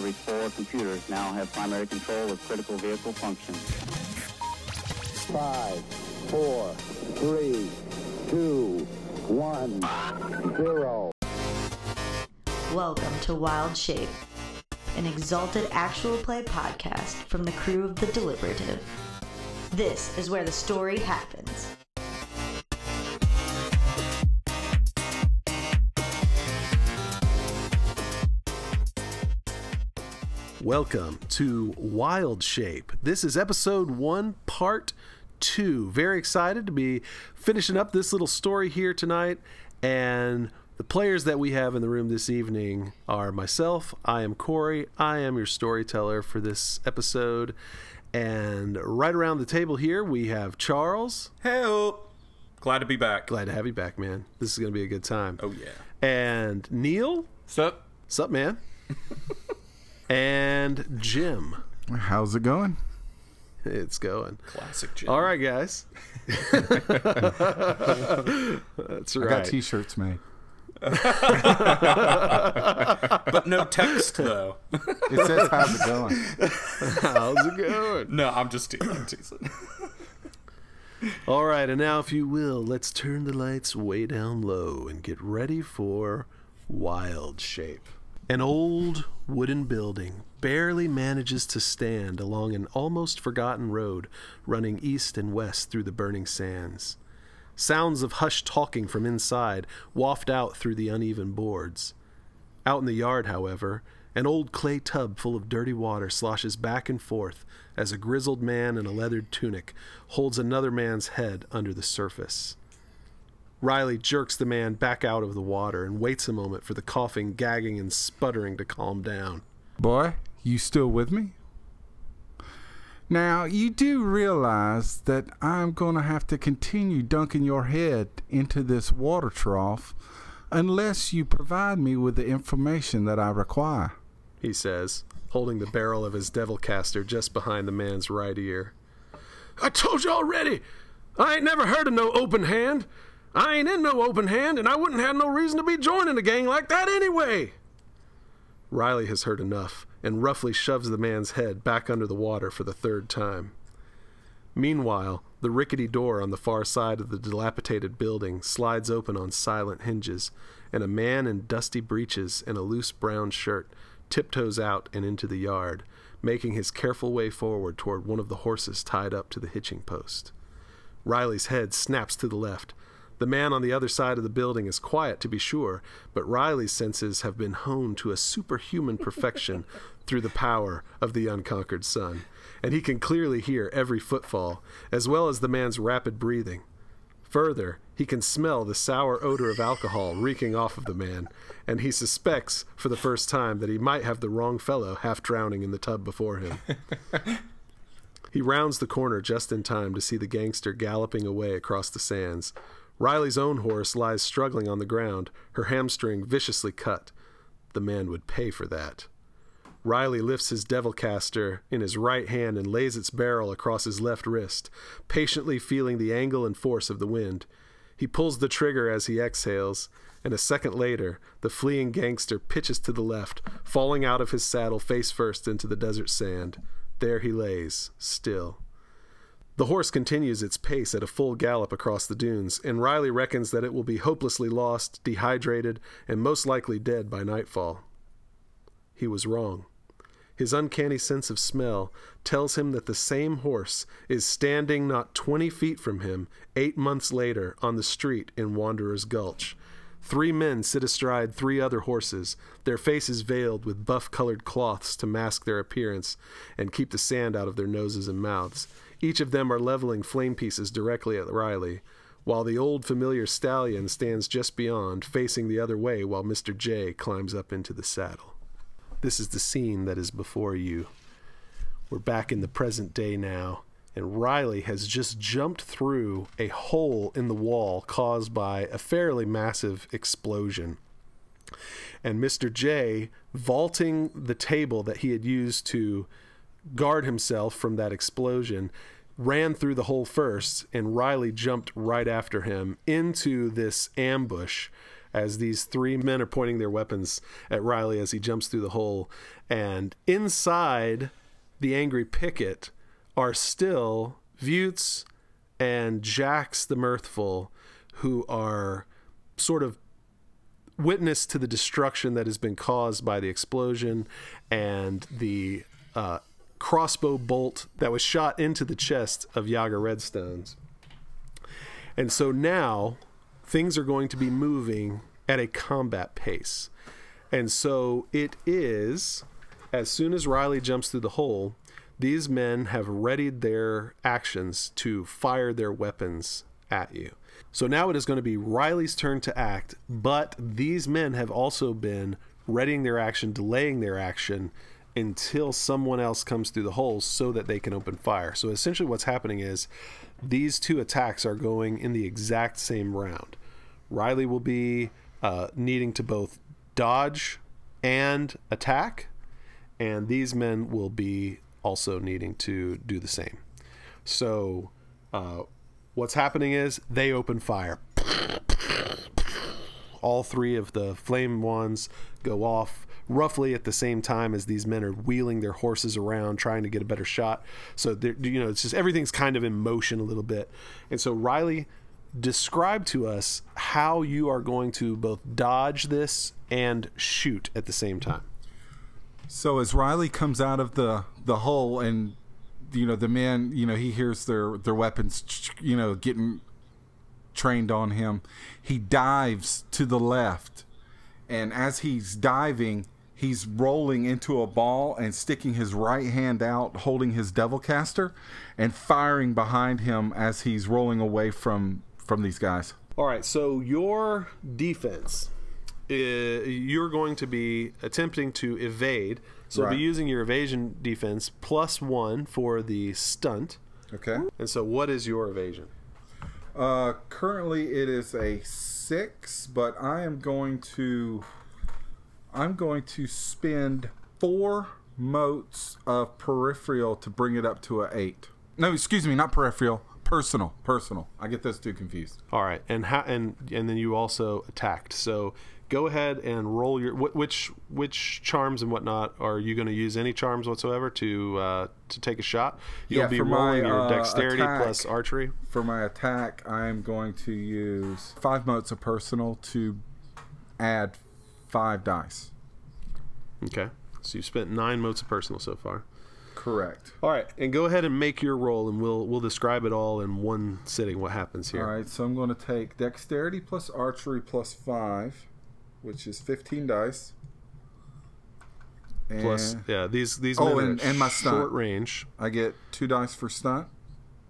every four computers now have primary control of critical vehicle functions. Five, four, three, two, one, zero. Welcome to Wyld Shape, an exalted actual play podcast from the crew of The Deliberative. This is where the story happens. Welcome to Wyld Shape. This is episode one, part two. Very excited to be finishing up this little story here tonight. And the players that we have in the room this evening are myself. I am Corey. I am your storyteller for this episode. And right around the table here, we have Charles. Hey, glad to be back. Glad to have you back, man. This is going to be a good time. Oh yeah. And Neil. Sup? Sup, man? and Jim. How's it going? It's going. Classic Jim. All right, guys. That's I got t-shirts made. but no text though. It says how's it going. How's it going? no, I'm just teasing. I'm teasing. All right, and now, if you will, let's turn the lights way down low and get ready for Wyld Shape. An old wooden building barely manages to stand along an almost forgotten road running east and west through the burning sands. Sounds of hushed talking from inside waft out through the uneven boards. Out in the yard, however, an old clay tub full of dirty water sloshes back and forth as a grizzled man in a leathered tunic holds another man's head under the surface. Riley jerks the man back out of the water and waits a moment for the coughing, gagging, and sputtering to calm down. Boy, you still with me? Now, you do realize that I'm going to have to continue dunking your head into this water trough unless you provide me with the information that I require. He says, holding the barrel of his devil caster just behind the man's right ear. I told you already! I ain't never heard of no open hand! I ain't in no open hand, and I wouldn't have no reason to be joining a gang like that anyway! Riley has heard enough and roughly shoves the man's head back under the water for the third time. Meanwhile, the rickety door on the far side of the dilapidated building slides open on silent hinges, and a man in dusty breeches and a loose brown shirt tiptoes out and into the yard, making his careful way forward toward one of the horses tied up to the hitching post. Riley's head snaps to the left. The man on the other side of the building is quiet, to be sure, but Riley's senses have been honed to a superhuman perfection through the power of the unconquered sun, and he can clearly hear every footfall, as well as the man's rapid breathing. Further, he can smell the sour odor of alcohol reeking off of the man, and he suspects for the first time that he might have the wrong fellow half drowning in the tub before him. he rounds the corner just in time to see the gangster galloping away across the sands. Riley's own horse lies struggling on the ground, her hamstring viciously cut. The man would pay for that. Riley lifts his devil caster in his right hand and lays its barrel across his left wrist, patiently feeling the angle and force of the wind. He pulls the trigger as he exhales, and a second later, the fleeing gangster pitches to the left, falling out of his saddle face first into the desert sand. There he lays, still. The horse continues its pace at a full gallop across the dunes, and Riley reckons that it will be hopelessly lost, dehydrated, and most likely dead by nightfall. He was wrong. His uncanny sense of smell tells him that the same horse is standing not twenty feet from him eight months later on the street in Wanderer's Gulch. Three men sit astride three other horses, their faces veiled with buff colored cloths to mask their appearance and keep the sand out of their noses and mouths. Each of them are leveling flame pieces directly at Riley, while the old familiar stallion stands just beyond, facing the other way while Mr. J climbs up into the saddle. This is the scene that is before you. We're back in the present day now, and Riley has just jumped through a hole in the wall caused by a fairly massive explosion. And Mr. J, vaulting the table that he had used to guard himself from that explosion, ran through the hole first, and Riley jumped right after him into this ambush as these three men are pointing their weapons at Riley as he jumps through the hole. And inside the angry picket are still Vutes and Jax the Mirthful, who are sort of witness to the destruction that has been caused by the explosion and the uh, crossbow bolt that was shot into the chest of Yaga Redstones. And so now things are going to be moving at a combat pace. And so it is, as soon as Riley jumps through the hole, these men have readied their actions to fire their weapons at you. So now it is going to be Riley's turn to act, but these men have also been readying their action, delaying their action until someone else comes through the holes so that they can open fire. So essentially, what's happening is these two attacks are going in the exact same round. Riley will be uh, needing to both dodge and attack, and these men will be also needing to do the same. So, uh, what's happening is they open fire. All three of the flame ones go off roughly at the same time as these men are wheeling their horses around trying to get a better shot. So you know, it's just everything's kind of in motion a little bit. And so Riley, describe to us how you are going to both dodge this and shoot at the same time. So as Riley comes out of the the hole and you know the man you know, he hears their their weapons, you know, getting trained on him. He dives to the left, and as he's diving, he's rolling into a ball and sticking his right hand out, holding his devil caster, and firing behind him as he's rolling away from from these guys. All right, so your defense, uh, you're going to be attempting to evade. So Right. be using your evasion defense plus one for the stunt. Okay. And so, what is your evasion? Uh, currently it is a six, but I am going to I'm going to spend four motes of peripheral to bring it up to a eight. No, excuse me, not peripheral. Personal, personal. I get those two confused. All right, and how and and then you also attacked. So go ahead and roll your wh- which which charms and whatnot are you going to use any charms whatsoever to uh, to take a shot? You'll Yeah, be for my, your uh, dexterity attack. plus archery. For my attack, I am going to use five motes of personal to add five dice. Okay, so you've spent nine motes of personal so far. Correct. All right, and go ahead and make your roll, and we'll we'll describe it all in one sitting. What happens here? All right, so I'm going to take dexterity plus archery plus five, which is 15 dice. And Plus, yeah, these these Oh, men are and- at and my stunt. short range. I get two dice for stunt.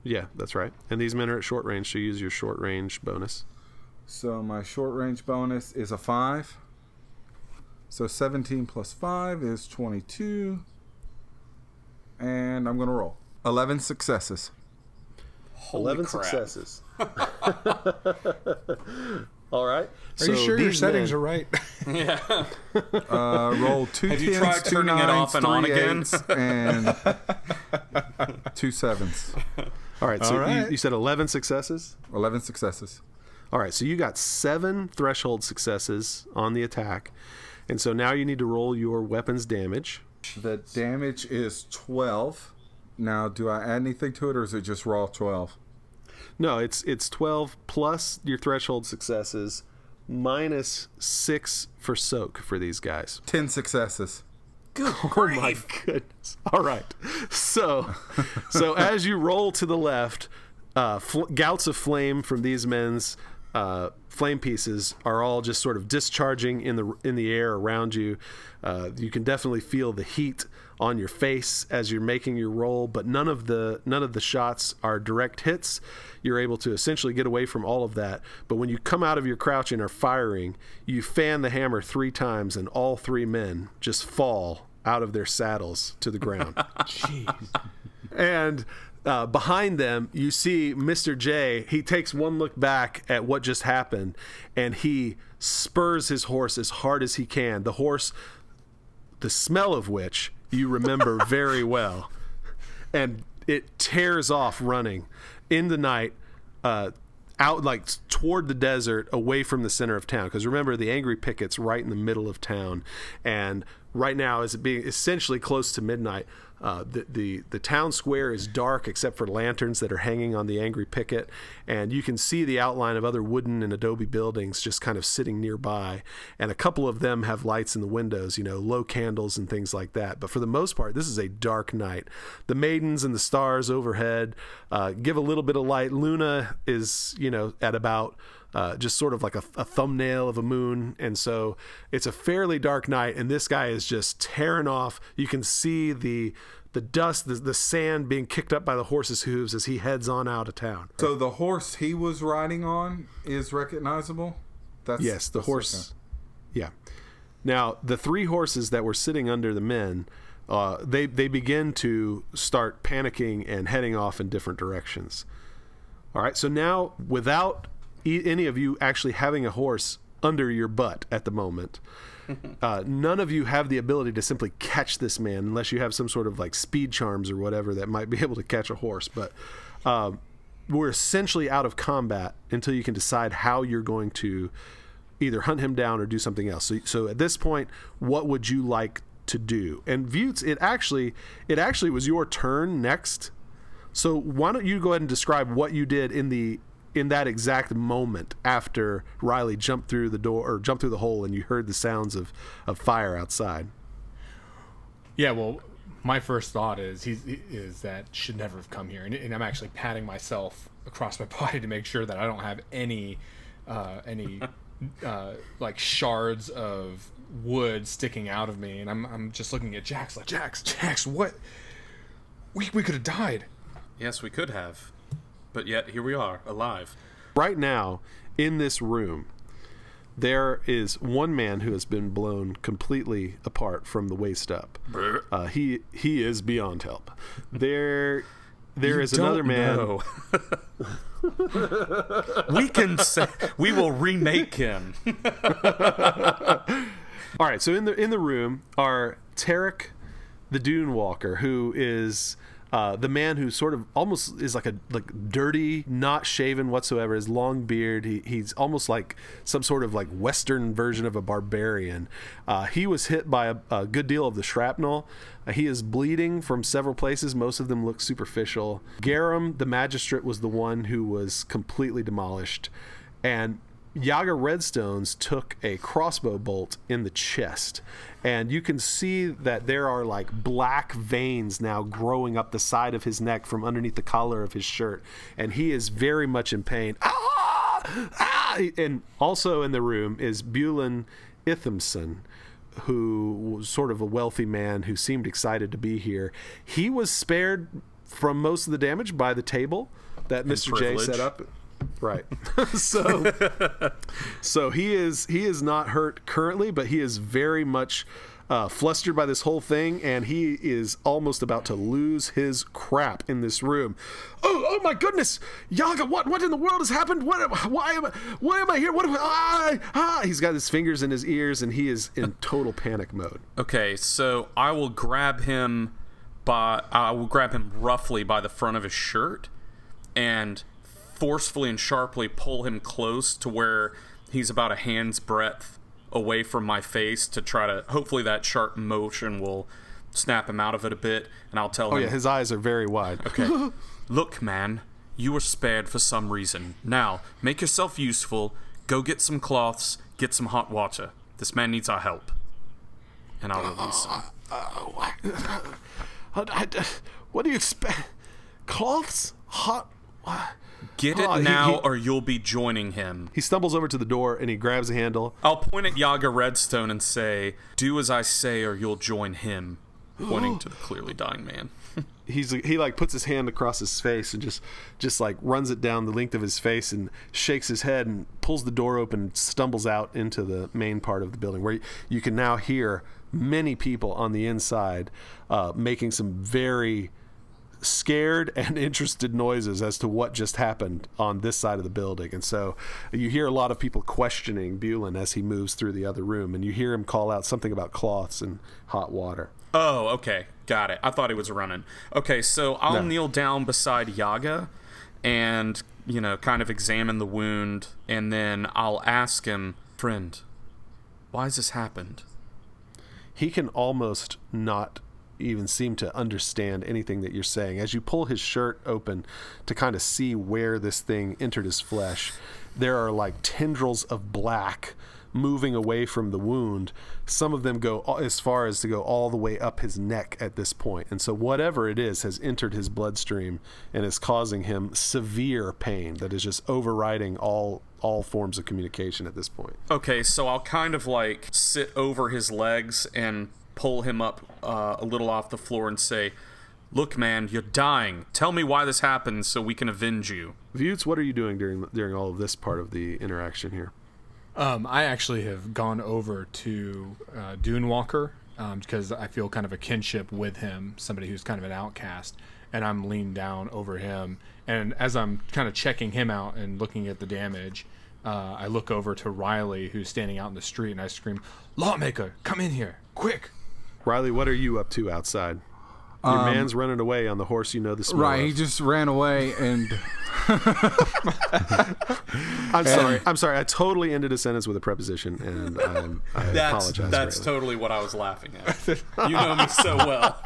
Yeah, that's right. And these men are at short range, so use your short range bonus. So my short range bonus is a five. So 17 plus five is 22. And I'm going to roll 11 successes. Holy Eleven crap. successes. All right. Are you sure your settings men- are right? Yeah. Uh, roll two Have you tried two turning it off and on again? and two sevens. All right. So All right. You, you said eleven successes. 11 successes. All right. So you got seven threshold successes on the attack, and so now you need to roll your weapons damage. The damage is 12. Now, do I add anything to it, or is it just raw 12? No, it's it's twelve plus your threshold successes, minus six for soak for these guys. 10 successes. Oh my goodness! All right, so so as you roll to the left, uh, fl- gouts of flame from these men's uh, flame pieces are all just sort of discharging in the in the air around you. Uh, you can definitely feel the heat on your face as you're making your roll, but none of the none of the shots are direct hits. You're able to essentially get away from all of that. But when you come out of your crouch and are firing, you fan the hammer three times, and all three men just fall out of their saddles to the ground. Jeez. And uh, behind them, you see Mr. J. He takes one look back at what just happened and he spurs his horse as hard as he can. The horse, the smell of which you remember very well. And it tears off running in the night. Uh, out like toward the desert, away from the center of town. Because remember, the angry picket's right in the middle of town, and right now, as it being essentially close to midnight, uh, the, the the town square is dark except for lanterns that are hanging on the angry picket, and you can see the outline of other wooden and adobe buildings just kind of sitting nearby, and a couple of them have lights in the windows, you know, low candles and things like that. But for the most part, this is a dark night. The maidens and the stars overhead uh, give a little bit of light. Luna is, you know, at about uh, just sort of like a, a, thumbnail of a moon. And so it's a fairly dark night, and this guy is just tearing off. You can see the the dust, the, the sand being kicked up by the horse's hooves as he heads on out of town. So the horse he was riding on is recognizable. That's yes, the horse. Okay. Yeah. Now the three horses that were sitting under the men. Uh, they they begin to start panicking and heading off in different directions. All right, so now without any of you actually having a horse under your butt at the moment. Uh, none of you have the ability to simply catch this man unless you have some sort of like speed charms or whatever that might be able to catch a horse. But uh, we're essentially out of combat until you can decide how you're going to either hunt him down or do something else. So, so at this point, what would you like to do? And Vutes, it actually it actually was your turn next. So why don't you go ahead and describe what you did in the in that exact moment after Riley jumped through the door or jumped through the hole and you heard the sounds of, of fire outside. Yeah, well, my first thought is he is that should never have come here, and, and, I'm actually patting myself across my body to make sure that I don't have any uh, any uh, like shards of wood sticking out of me, and I'm I'm just looking at Jax like Jax, Jax, what? We we could have died. Yes, we could have. But yet here we are, alive. Right now, in this room, there is one man who has been blown completely apart from the waist up. Uh, he he is beyond help. There there you is another man. we can say we will remake him. All right, so in the in the room are Tarek, the Dune Walker, who is uh, the man who sort of almost is like a like dirty, not shaven whatsoever, his long beard. He, he's almost like some sort of like Western version of a barbarian. Uh, he was hit by a, a, good deal of the shrapnel. Uh, he is bleeding from several places. Most of them look superficial. Garum, the magistrate, was the one who was completely demolished, and Yaga Redstones took a crossbow bolt in the chest, and you can see that there are like black veins now growing up the side of his neck from underneath the collar of his shirt, and he is very much in pain. Ah! Ah! And also in the room is Bulin Ithamson, who was sort of a wealthy man who seemed excited to be here. He was spared from most of the damage by the table that Mr. J set up Right. so so he is he is not hurt currently, but he is very much uh, flustered by this whole thing, and he is almost about to lose his crap in this room. Oh, oh my goodness, Yaga! What, what in the world has happened? What, why am I, why am I here? What, am I, ah, ah! He's got his fingers in his ears, and he is in total panic mode. Okay, so I will grab him by, I will grab him roughly by the front of his shirt, and forcefully and sharply pull him close to where he's about a hand's breadth away from my face to try to hopefully that sharp motion will snap him out of it a bit and I'll tell oh, him Oh yeah, his eyes are very wide. Okay. Look, man, you were spared for some reason. Now, make yourself useful, go get some cloths, get some hot water. This man needs our help. And I'll release him. Uh, uh, what do you expect? Cloths? Hot Get it oh, now, he, he, or you'll be joining him. He stumbles over to the door and he grabs a handle. I'll point at Yaga Redstone and say, "Do as I say, or you'll join him." Pointing to the clearly dying man. He's he like puts his hand across his face and just just like runs it down the length of his face and shakes his head and pulls the door open, and stumbles out into the main part of the building where you can now hear many people on the inside uh, making some very scared and interested noises as to what just happened on this side of the building. And so you hear a lot of people questioning Bulin as he moves through the other room, and you hear him call out something about cloths and hot water. Oh, okay. Got it. I thought he was running. Okay, so I'll no. kneel down beside Yaga and you know, kind of examine the wound, and then I'll ask him, friend, why has this happened? he can almost not even seem to understand anything that you're saying. As you pull his shirt open to kind of see where this thing entered his flesh, there are like tendrils of black moving away from the wound. Some of them go as far as to go all the way up his neck at this point. And so, whatever it is has entered his bloodstream and is causing him severe pain that is just overriding all all forms of communication at this point. Okay, so I'll kind of like sit over his legs and pull him up uh, a little off the floor and say, Look, man, you're dying. Tell me why this happened so we can avenge you. Vutes, what are you doing during during all of this part of the interaction here? Um, I actually have gone over to uh, Dune Walker um, because I feel kind of a kinship with him, somebody who's kind of an outcast, and I'm leaned down over him. And as I'm kind of checking him out and looking at the damage, uh, I look over to Riley, who's standing out in the street, and I scream, "Lawmaker, come in here, quick!" Riley, what are you up to outside? Your man's running away on the horse you know the smell Right, he just ran away, and I'm sorry. I'm sorry. I totally ended a sentence with a preposition, and I'm, I That's apologize. that's greatly. totally what I was laughing at. You know me so well.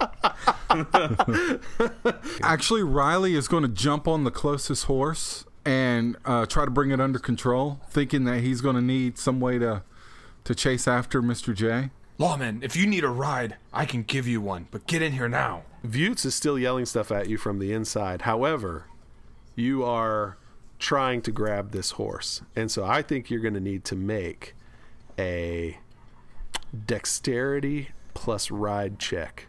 actually, Riley is going to jump on the closest horse and uh, try to bring it under control, thinking that he's going to need some way to to chase after Mr. J. Lawman, if you need a ride, I can give you one, but get in here now. Vutes is still yelling stuff at you from the inside. However, you are trying to grab this horse, and so I think you're going to need to make a dexterity plus ride check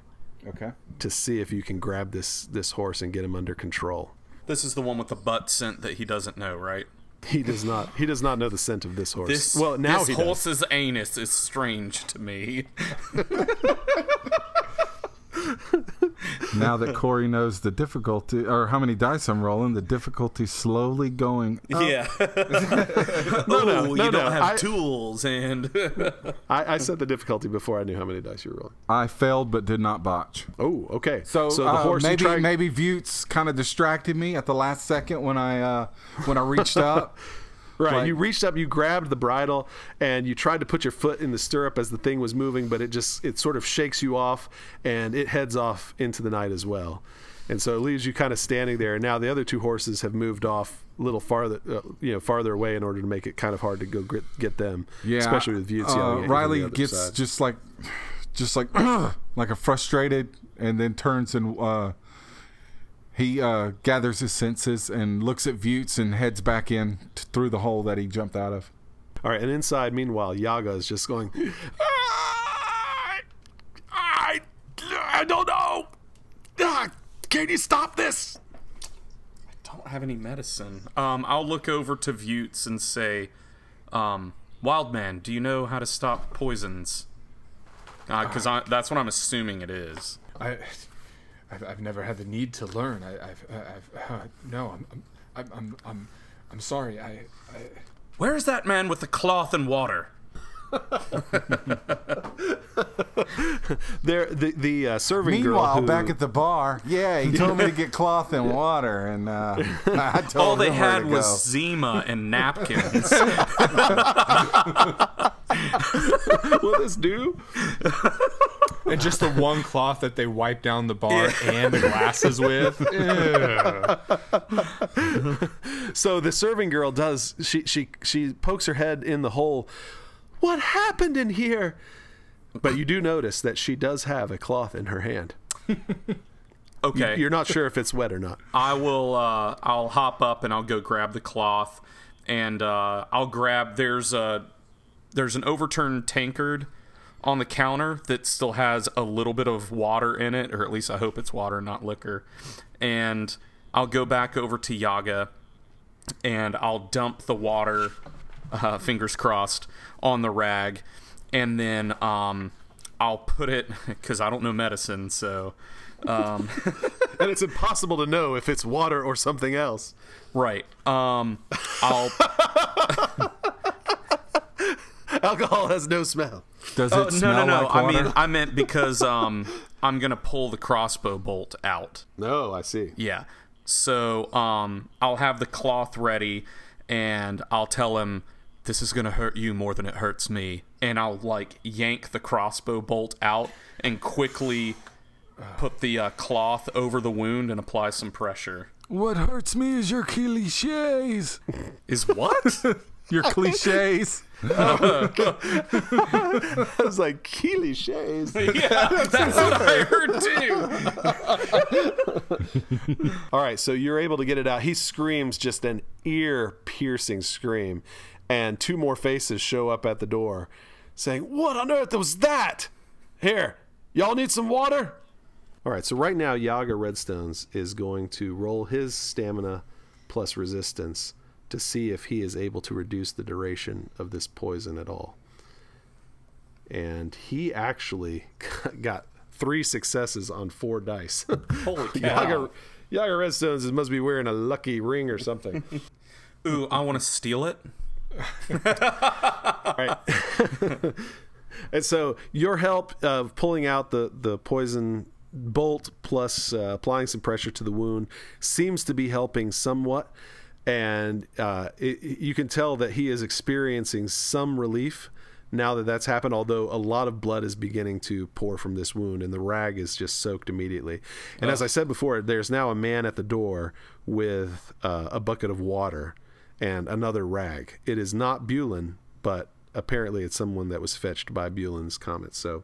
Okay. to see if you can grab this this horse and get him under control. This is the one with the butt scent that he doesn't know, right? He does not. He does not know the scent of this horse. This well, now this he does. horse's anus is strange to me. Now that Corey knows the difficulty or how many dice I'm rolling, the difficulty slowly going. up. Yeah. no, oh, no, you no, don't have I- tools, and I, I set the difficulty before I knew how many dice you were rolling. I failed but did not botch. Oh, okay. So, the uh, horse maybe tried- maybe Vutes kind of distracted me at the last second when I uh, when I reached up. Right. Like- you reached up, you grabbed the bridle, and you tried to put your foot in the stirrup as the thing was moving, but it just it sort of shakes you off, and it heads off into the night as well. And so it leaves you kind of standing there. And now the other two horses have moved off a little farther, uh, you know, farther away in order to make it kind of hard to go get, get them. Yeah, especially with Vutes uh, yelling at you from Riley gets side. just like, just like, like a frustrated, and then turns and uh, he uh, gathers his senses and looks at Vutes and heads back in t- through the hole that he jumped out of. All right, and inside, meanwhile, Yaga is just going. I, I, I don't know. Ah, can you stop this? I don't have any medicine. Um, I'll look over to Vutes and say, um, "Wildman, do you know how to stop poisons?" Because I that's what I'm assuming it is. I, I've, I've never had the need to learn. I, I've, I've uh, no, I'm, I'm, I'm, I'm, I'm sorry. I, I, Where is that man with the cloth and water? There, the the uh, serving girl. Meanwhile, who- back at the bar, yeah, he told me to get cloth and water, and uh, I told All they him where had to was go. Zima and napkins. will this do? And just the one cloth that they wipe down the bar and the glasses with. So the serving girl does. She she she pokes her head in the hole. What happened in here? But you do notice that she does have a cloth in her hand. Okay, You're not sure if it's wet or not. I will. Uh, I'll hop up and I'll go grab the cloth, and uh, I'll grab. There's a there's an overturned tankard on the counter that still has a little bit of water in it, or at least I hope it's water, not liquor. And I'll go back over to Yaga, and I'll dump the water, uh, fingers crossed, on the rag, and then um, I'll put it because I don't know medicine, so. Um, And it's impossible to know if it's water or something else. Right. Um, I'll. Alcohol has no smell. Does it Oh, no, smell no, no. like I mean, I meant because um, I'm gonna pull the crossbow bolt out. No, I see. Yeah. So um, I'll have the cloth ready, and I'll tell him this is gonna hurt you more than it hurts me, and I'll like yank the crossbow bolt out and quickly put the uh, cloth over the wound and apply some pressure. What hurts me is your cliches. Is what? Your cliches. I was like, cliches. yeah, that's what I heard too. All right, so you're able to get it out. He screams just an ear piercing scream, and two more faces show up at the door saying, What on earth was that? Here, y'all need some water? All right, so right now, Yaga Redstones is going to roll his stamina plus resistance to see if he is able to reduce the duration of this poison at all. And he actually got three successes on four dice. Holy cow! Yaga, Yaga Redstones must be wearing a lucky ring or something. Ooh, I want to steal it. right. and so your help of pulling out the the poison bolt plus uh, applying some pressure to the wound seems to be helping somewhat and uh, it, you can tell that he is experiencing some relief now that that's happened although a lot of blood is beginning to pour from this wound and the rag is just soaked immediately. And as i said before there's now a man at the door with uh, a bucket of water and another rag. It is not Bulin, but apparently it's someone that was fetched by Bulin's comet. So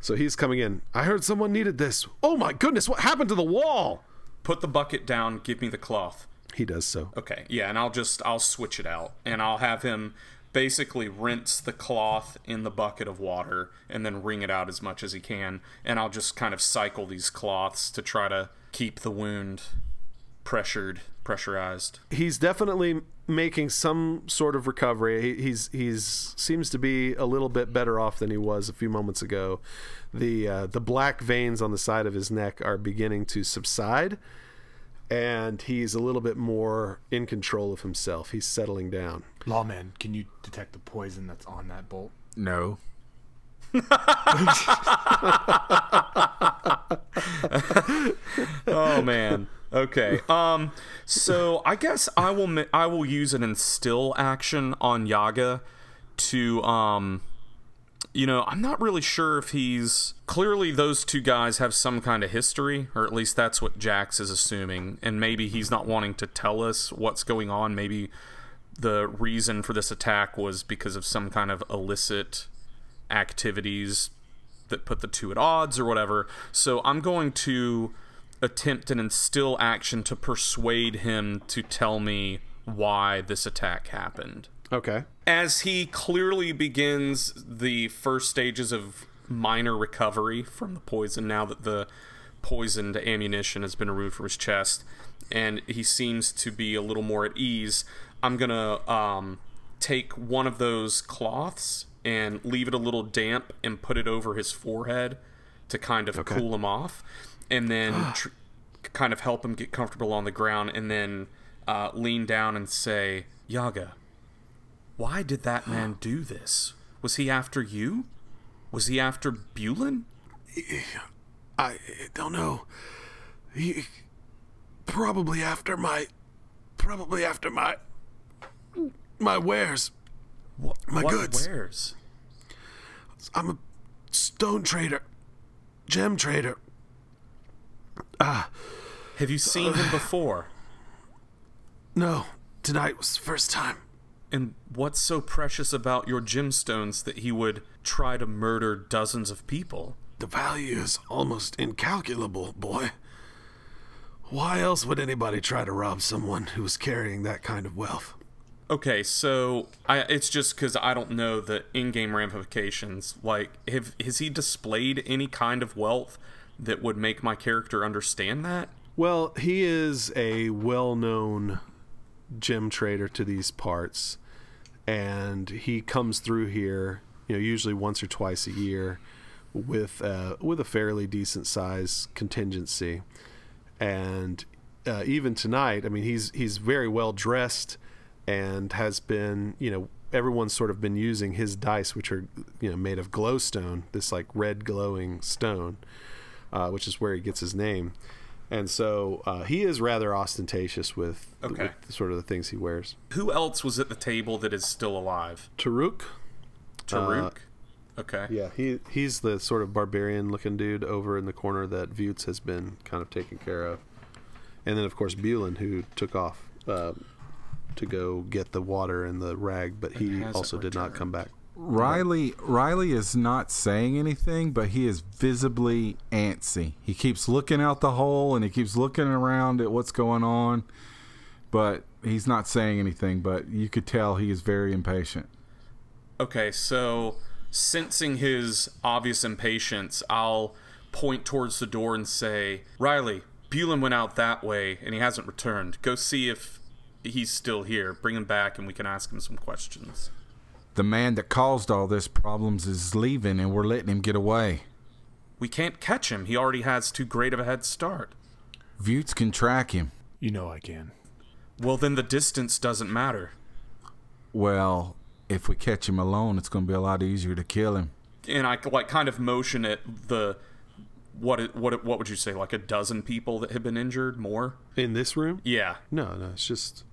so he's coming in. I heard someone needed this. Oh my goodness what happened to the wall? Put the bucket down. Give me the cloth. He does so Okay, yeah, and I'll just I'll switch it out, and I'll have him basically rinse the cloth in the bucket of water, and then wring it out as much as he can, and I'll just kind of cycle these cloths to try to keep the wound pressured, pressurized. he's definitely making some sort of recovery. He, he's he's seems to be a little bit better off than he was a few moments ago. The uh, the black veins on the side of his neck are beginning to subside, and he's a little bit more in control of himself. He's settling down. Lawman, can you detect the poison that's on that bolt? No. Oh man. Okay. Um. So I guess I will I will use an instill action on Yaga to um. You know, I'm not really sure if he's clearly those two guys have some kind of history, or at least that's what Jax is assuming, and maybe he's not wanting to tell us what's going on. Maybe the reason for this attack was because of some kind of illicit activities that put the two at odds or whatever. So I'm going to attempt an instill action to persuade him to tell me why this attack happened. Okay. As he clearly begins the first stages of minor recovery from the poison now that the poisoned ammunition has been removed from his chest and he seems to be a little more at ease, I'm going to um, take one of those cloths and leave it a little damp and put it over his forehead to kind of cool him off and then tr- kind of help him get comfortable on the ground and then uh, lean down and say, Yaga, why did that man do this? Was he after you? Was he after Bulin? I don't know. He probably after my probably after my my wares. What, My what goods. wares? I'm a stone trader, gem trader. Ah, Have you seen him before? no, tonight was the first time. And what's so precious about your gemstones that he would try to murder dozens of people? The value is almost incalculable, boy. Why else would anybody try to rob someone who was carrying that kind of wealth? Okay, so I, it's just because I don't know the in-game ramifications. Like, have, has he displayed any kind of wealth that would make my character understand that? Well, he is a well known gem trader to these parts, and he comes through here, you know, usually once or twice a year with uh, with a fairly decent size contingency. And uh, even tonight, I mean, he's he's very well dressed and has been, you know, everyone's sort of been using his dice, which are you know made of glowstone, this like red glowing stone, uh, which is where he gets his name And so uh, he is rather ostentatious with, Okay. with sort of the things he wears. Who else was at the table that is still alive? Taruk, Taruk. okay. yeah, he he's the sort of barbarian looking dude over in the corner that Vutes has been kind of taken care of. And then of course Bulin who took off uh, to go get the water and the rag, but he also did not come back. Riley Riley is not saying anything, but he is visibly antsy. He keeps looking out the hole and he keeps looking around at what's going on, but he's not saying anything. But you could tell he is very impatient. Okay, so sensing his obvious impatience, I'll point towards the door and say, Riley, Bulin went out that way and he hasn't returned. Go see if he's still here. Bring him back and we can ask him some questions. The man that caused all this problems is leaving, and we're letting him get away. We can't catch him. He already has too great of a head start. Vutes can track him. You know I can. Well, then the distance doesn't matter. Well, if we catch him alone, it's going to be a lot easier to kill him. And I like kind of motion at the what it, what it, what would you say like a dozen people that have been injured more? In this room? Yeah. No, no, it's just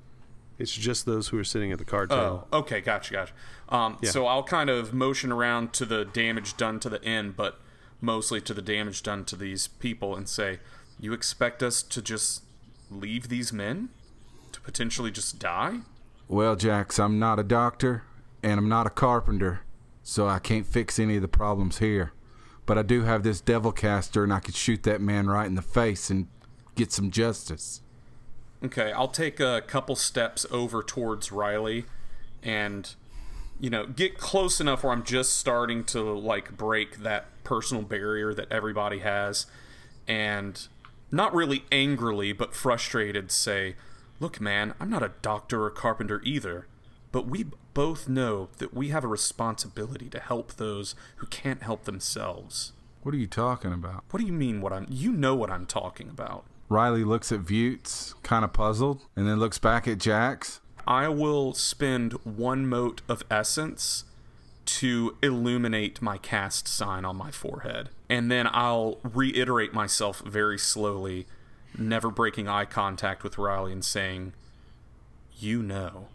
it's just those who are sitting at the card table. Oh, okay, gotcha, gotcha. Um, Yeah. So I'll kind of motion around to the damage done to the inn, but mostly to the damage done to these people, and say, "You expect us to just leave these men to potentially just die?" Well, Jax, I'm not a doctor and I'm not a carpenter, so I can't fix any of the problems here. But I do have this devil caster and I could shoot that man right in the face and get some justice. Okay, I'll take a couple steps over towards Riley, and you know, get close enough where I'm just starting to like break that personal barrier that everybody has, and not really angrily but frustrated say, "Look, man, I'm not a doctor or carpenter either, but we both know that we have a responsibility to help those who can't help themselves." What are you talking about? What do you mean what I'm you know what I'm talking about? Riley looks at Vutes, kind of puzzled, and then looks back at Jax. I will spend one mote of essence to illuminate my cast sign on my forehead. And then I'll reiterate myself very slowly, never breaking eye contact with Riley and saying, You know.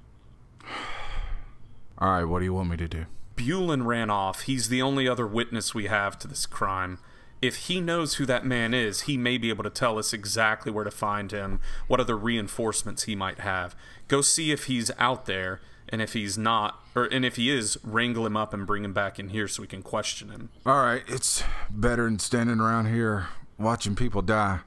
All right, what do you want me to do? Bulin ran off. He's the only other witness we have to this crime. If he knows who that man is, he may be able to tell us exactly where to find him, what other reinforcements he might have. Go see if he's out there, and if he's not, or and if he is, wrangle him up and bring him back in here so we can question him. All right, it's better than standing around here watching people die.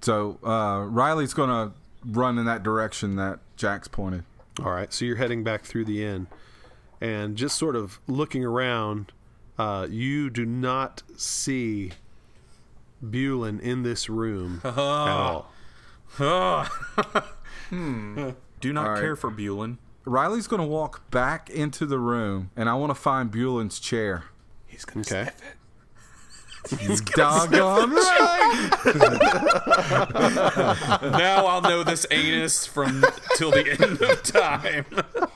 So uh, Riley's going to run in that direction that Jax pointed. All right, so you're heading back through the inn, and just sort of looking around, uh, you do not see Bulin in this room at all. Hmm. Do not right. care for Bulin. Riley's going to walk back into the room, and I want to find Bulin's chair. He's gonna Okay. sniff it. He's doggone right. now I'll know this anus from till the end of time.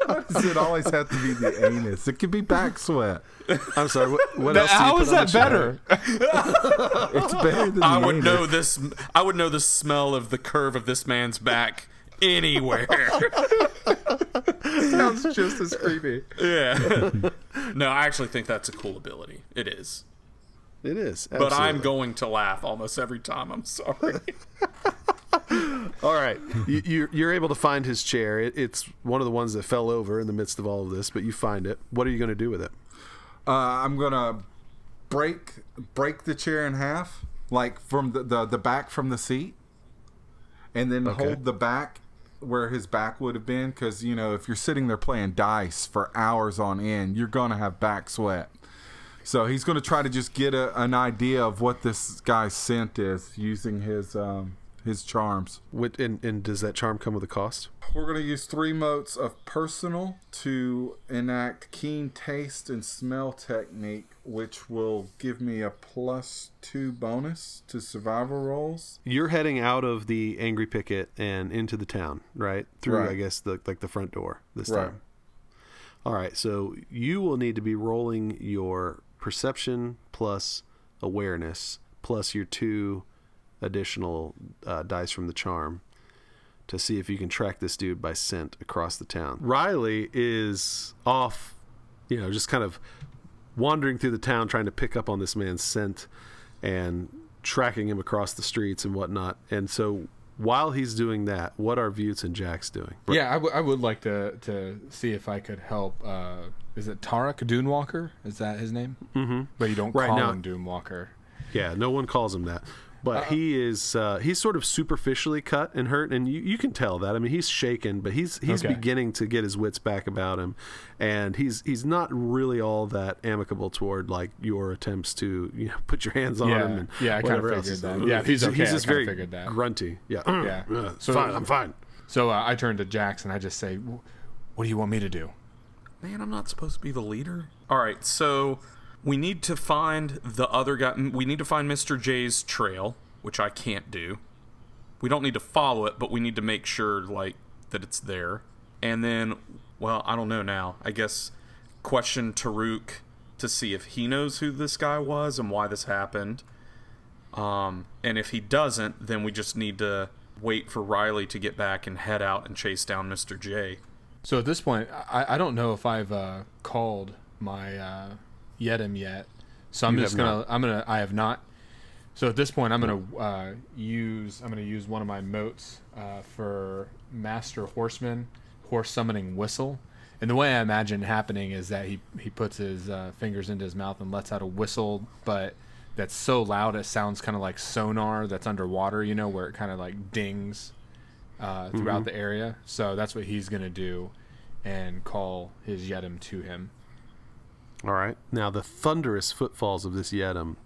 Does it always have to be the anus? It could be back sweat. I'm sorry. What, what else? do you How put is on that better? It's better than I the would anus. know this. I would know the smell of the curve of this man's back anywhere. Sounds just as creepy. Yeah. no, I actually think that's a cool ability. It is. It is. But I'm going to laugh almost every time. I'm sorry. All right, you, you're, able to find his chair. It, it's one of the ones that fell over in the midst of all of this, but you find it. What are you going to do with it? Uh, I'm gonna break break the chair in half, like from the the, the back from the seat, and then Okay. hold the back where his back would have been. Because you know, if you're sitting there playing dice for hours on end, you're gonna have back sweat. So he's gonna try to just get a, an idea of what this guy's scent is using his um, his charms. What, and, and does that charm come with a cost? We're going to use three motes of personal to enact keen taste and smell technique, which will give me a plus two bonus to survival rolls. You're heading out of the angry picket and into the town, right? Through, Right. I guess, the like the front door this Right. time. All right, so you will need to be rolling your perception plus awareness plus your two additional uh, dice from the charm to see if you can track this dude by scent across the town. Riley is off, you know, just kind of wandering through the town trying to pick up on this man's scent and tracking him across the streets and whatnot. And so while he's doing that, what are Vutes and Jax doing? Yeah, I, w- I would like to to see if I could help. Uh, is it Tarek Doomwalker? Is that his name? Mm-hmm. But you don't Right, call now- him Doomwalker. Yeah, no one calls him that. But he is uh, he's sort of superficially cut and hurt, and you, you can tell that. I mean, he's shaken, but he's he's Okay. beginning to get his wits back about him, and he's he's not really all that amicable toward like your attempts to you know put your hands on Yeah. him and Yeah, I kinda whatever else. figured that. Yeah, he's okay, he's just very figured that. grunty. Yeah, Yeah. Uh, So- fine, I'm fine. So uh, I turn to Jax and I just say, "What do you want me to do?" Man, I'm not supposed to be the leader. All right, so we need to find the other guy. We need to find Mr. J's trail, which I can't do. We don't need to follow it, but we need to make sure like that it's there. And then, well, I don't know now. I guess question Taruk to see if he knows who this guy was and why this happened. Um, and if he doesn't, then we just need to wait for Riley to get back and head out and chase down Mr. J. So at this point, I, I don't know if I've uh, called my uh, Yeddim yet. So I'm You just gonna. I'm gonna. I have not. So at this point, I'm gonna uh, use. I'm gonna use one of my motes uh, for Master Horseman, Horse Summoning Whistle. And the way I imagine happening is that he he puts his uh, fingers into his mouth and lets out a whistle, but that's so loud it sounds kind of like sonar that's underwater. You know, where it kind of like dings uh, throughout the area. So that's what he's gonna do, and call his Yeddim to him. All right. Now the thunderous footfalls of this Yeddim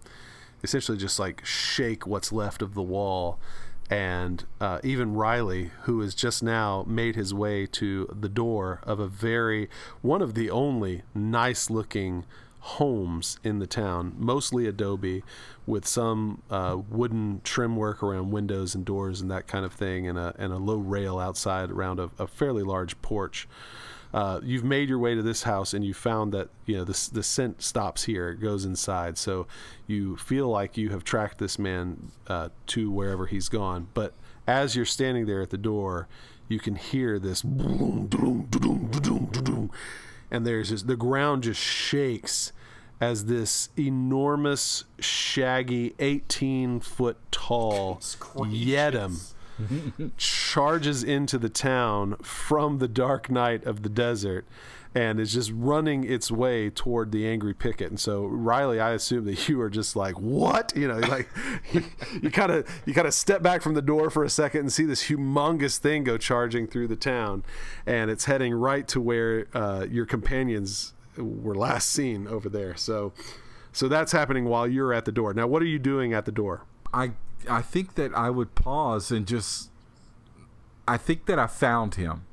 essentially just like shake what's left of the wall. And uh, even Riley, who has just now made his way to the door of a very, one of the only nice looking homes in the town, mostly adobe, with some uh, wooden trim work around windows and doors and that kind of thing, and a, and a low rail outside around a, a fairly large porch uh, you've made your way to this house and you found that you know the the scent stops here. It goes inside. So you feel like you have tracked this man uh, to wherever he's gone. But as you're standing there at the door you can hear this and there's this, the ground just shakes as this enormous shaggy 18 foot tall yeddim charges into the town from the dark night of the desert and is just running its way toward the angry picket. And so Riley, I assume that you are just like, what? You know, like you kind of you kind of step back from the door for a second and see this humongous thing go charging through the town, and it's heading right to where uh, your companions were last seen over there. So, so that's happening while you're at the door. Now, what are you doing at the door? I I think that I would pause and just I think that I found him.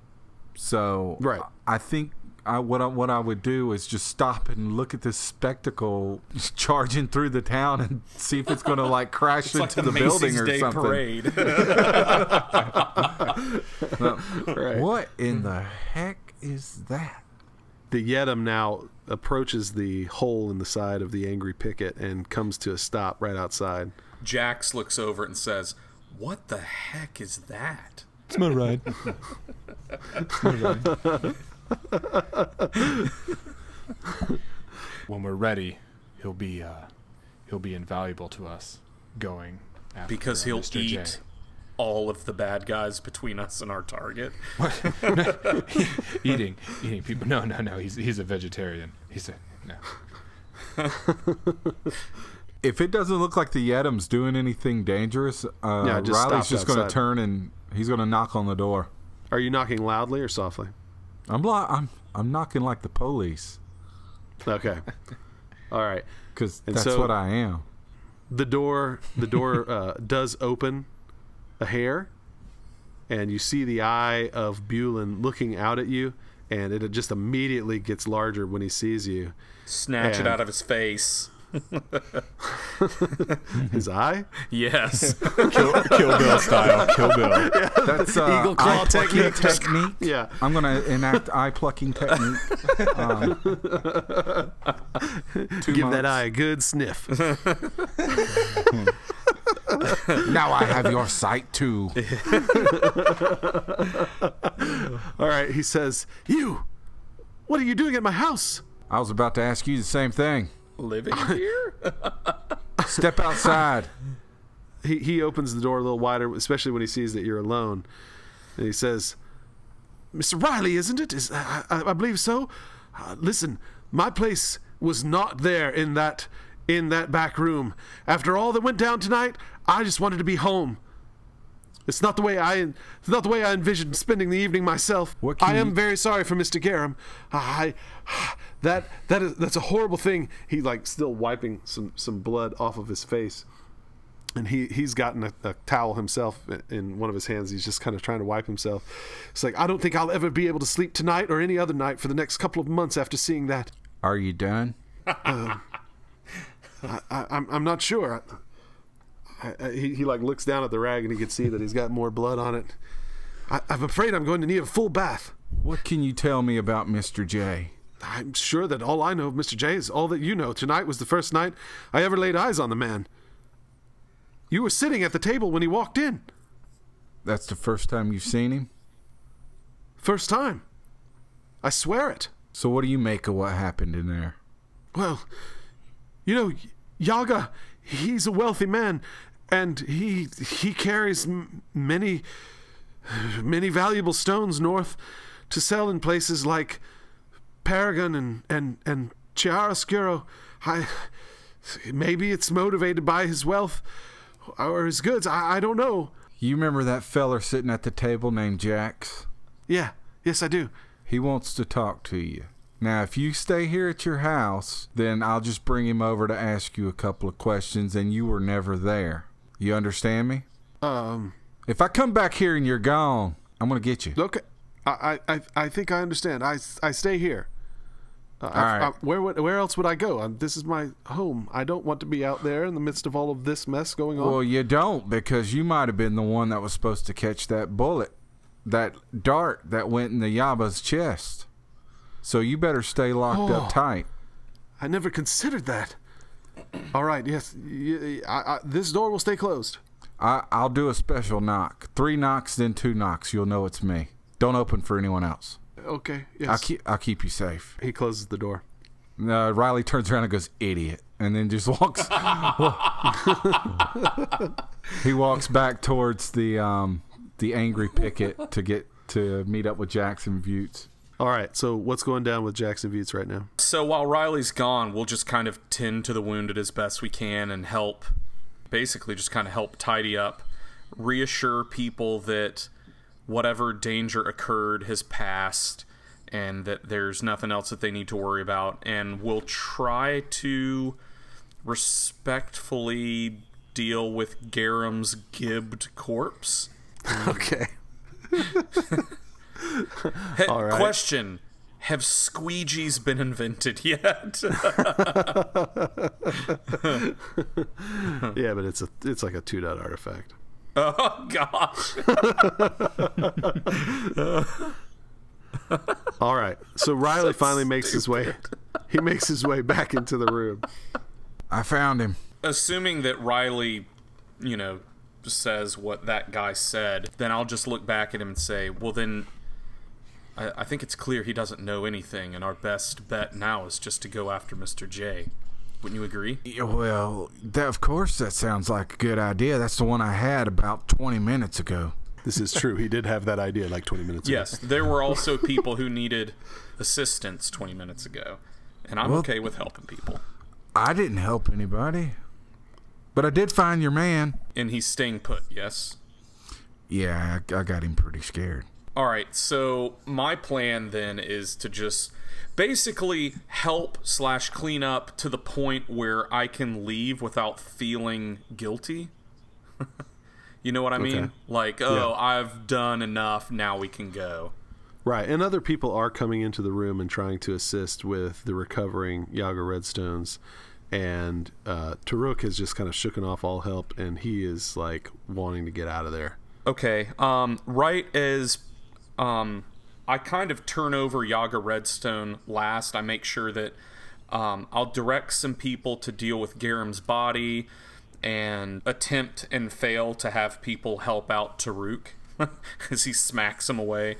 So Right. I think I what I, what I would do is just stop and look at this spectacle charging through the town and see if it's going to like crash It's like into the, the, building or Day something. Parade. Right. What in the heck is that? the Yeddim now approaches the hole in the side of the angry picket and comes to a stop right outside. Jax looks over and says, "What the heck is that?" It's my ride. when we're ready, he'll be uh, he'll be invaluable to us. Going after Because he'll Mr. eat J. all of the bad guys between us and our target. eating eating people. No, no, no. He's he's a vegetarian. He's a no. If it doesn't look like the Yeddim's doing anything dangerous, uh, Yeah, just Riley's just going to turn and he's going to knock on the door. Are you knocking loudly or softly? I'm li- I'm I'm knocking like the police Okay. All right. because that's so- what I am. The door the door uh, does open a hair and you see the eye of Bulin looking out at you and it just immediately gets larger when he sees you. Snatch it out of his face. His eye? Yes. Kill, Kill Bill style. Kill Bill. That's uh, Eagle claw eye plucking technique. technique. Yeah. I'm going to enact eye plucking technique. Um, two Give that eye a good sniff. now I have your sight too. All right, he says, "You, what are you doing at my house?" I was about to ask you the same thing. Living here? Step outside. He he opens the door a little wider, especially when he sees that you're alone, and he says, "Mr. Riley, isn't it? Is I, I, I believe so. Uh, listen, my place was not there in that in that back room. After all that went down tonight, I just wanted to be home." It's not the way I it's not the way I envisioned spending the evening myself. I am you- very sorry for Mr. Garum. I that that is that's a horrible thing. He like still wiping some some blood off of his face, and he he's gotten a, a towel himself in- one of his hands. He's just kind of trying to wipe himself. It's like I don't think I'll ever be able to sleep tonight or any other night for the next couple of months after seeing that. Are you done? Um, I, I'm I'm not sure. I, I, he, he like looks down at the rag and he can see that he's got more blood on it. I, I'm afraid I'm going to need a full bath. What can you tell me about Mr. J? I'm sure that all I know of Mr. J is all that you know. Tonight was the first night I ever laid eyes on the man. You were sitting at the table when he walked in. That's the first time you've seen him? First time. I swear it. So what do you make of what happened in there? Well, you know, Yaga, he's a wealthy man, and he he carries m- many many valuable stones north to sell in places like Paragon and and and Chiaroscuro. I maybe it's motivated by his wealth or his goods. I, I don't know. You remember that feller sitting at the table named Jax? Yeah, yes, I do. He wants to talk to you. Now, if you stay here at your house, then I'll just bring him over to ask you a couple of questions, and you were never there. You understand me? Um, If I come back here and you're gone, I'm gonna get you. okay, I I I- I think I understand. I I stay here. Uh, I- All right. I- where would where else would I go? Um, this is my home. I don't want to be out there in the midst of all of this mess going on. Well, you don't because you might have been the one that was supposed to catch that bullet, that dart that went in the Yaga's chest. So you better stay locked Oh. up tight. I never considered that. All right, yes, y- I, I, this door will stay closed. I, I'll do a special knock. Three knocks, then two knocks. You'll know it's me. Don't open for anyone else. Okay, yes. I'll keep I'll keep you safe. he closes the door. Uh, Riley turns around and goes, "Idiot," and then just walks. he walks back towards the um, the angry picket to get to meet up with Jax and Vutes. All right, so what's going down with Jax and Vutes right now? So while Riley's gone, we'll just kind of tend to the wounded as best we can and help, basically, just kind of help tidy up, reassure people that whatever danger occurred has passed and that there's nothing else that they need to worry about. And we'll try to respectfully deal with Garam's gibbed corpse. Okay. Hey, All right. Question. Have squeegees been invented yet? Yeah, but it's a it's like a two dot artifact. Oh gosh. All right. So Riley finally makes his way. He makes his way back into the room. I found him. Assuming that Riley, you know, says what that guy said, then I'll just look back at him and say, well, then I, I think it's clear he doesn't know anything, and our best bet now is just to go after Mr. J. Wouldn't you agree? Yeah, Well, that, of course, that sounds like a good idea. That's the one I had about 20 minutes ago. This is true. He did have that idea like 20 minutes ago. Yes, there were also people who needed assistance 20 minutes ago, and I'm Well- okay with helping people. I didn't help anybody, but I did find your man. And he's staying put, yes? Yeah, I, I got him pretty scared. All right, so my plan then is to just basically help slash clean up to the point where I can leave without feeling guilty. you know what I mean? Okay. Like, oh, I've done enough. Now we can go. Right. And other people are coming into the room and trying to assist with the recovering Yaga Redstones. And uh, Taruk has just kind of shooken off all help and he is like wanting to get out of there. Okay. Um, right as um, I kind of turn over Yaga Redstone last, I make sure that um, I'll direct some people to deal with Garam's body, and attempt and fail to have people help out Taruk as he smacks him away.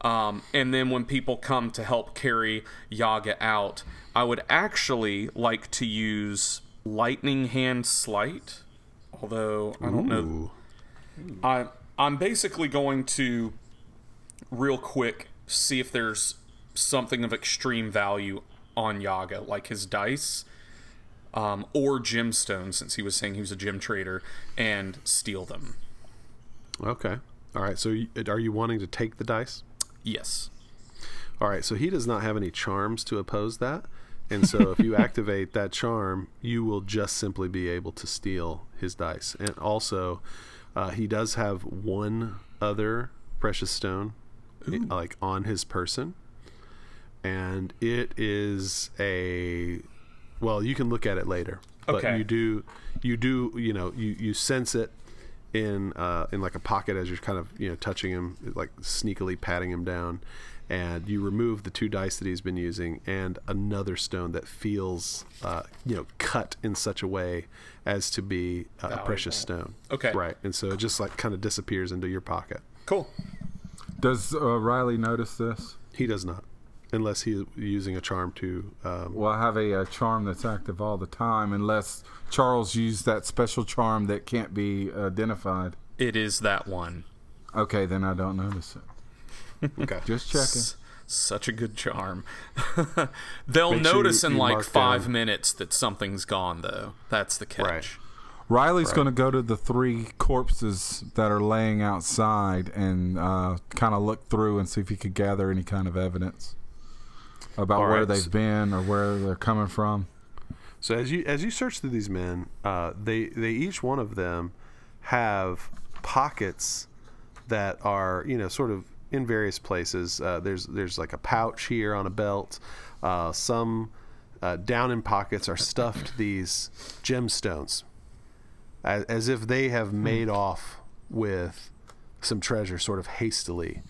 Um, and then when people come to help carry Yaga out, I would actually like to use Lightning Hand Sleight. Although I don't know. I I'm basically going to real quick see if there's something of extreme value on Yaga, like his dice, um, or gemstones, since he was saying he was a gem trader, and steal them. Okay. All right. So, are you wanting to take the dice? Yes. All right. So he does not have any charms to oppose that, and so if you activate that charm, you will just simply be able to steal his dice. And also, uh, he does have one other precious stone, like on his person, and it is a. Well, you can look at it later, but Okay. you do, you do, you know, you you sense it in uh, in like a pocket as you're kind of you know touching him, like sneakily patting him down, and you remove the two dice that he's been using and another stone that feels uh, you know cut in such a way as to be uh, a precious stone. Okay. right, and so it just like kind of disappears into your pocket. Cool. Does uh, Riley notice this? He does not, unless he's using a charm to. Um, Well, I have a, uh charm that's active all the time, unless Charles used that special charm that can't be identified. It is that one. Okay, then I don't notice it. okay. Just checking. S- such a good charm. They'll Make sure notice you- in you like five down- minutes that something's gone, though. That's the catch. Right. Riley's going to go to the three corpses that are laying outside and uh, kind of look through and see if he could gather any kind of evidence about All where right. they've been or where they're coming from. So as you as you search through these men, uh, they they each one of them have pockets that are you know sort of in various places. Uh, there's there's like a pouch here on a belt. Uh, some uh, down in pockets are stuffed these gemstones, as, as if they have made off with some treasure sort of hastily.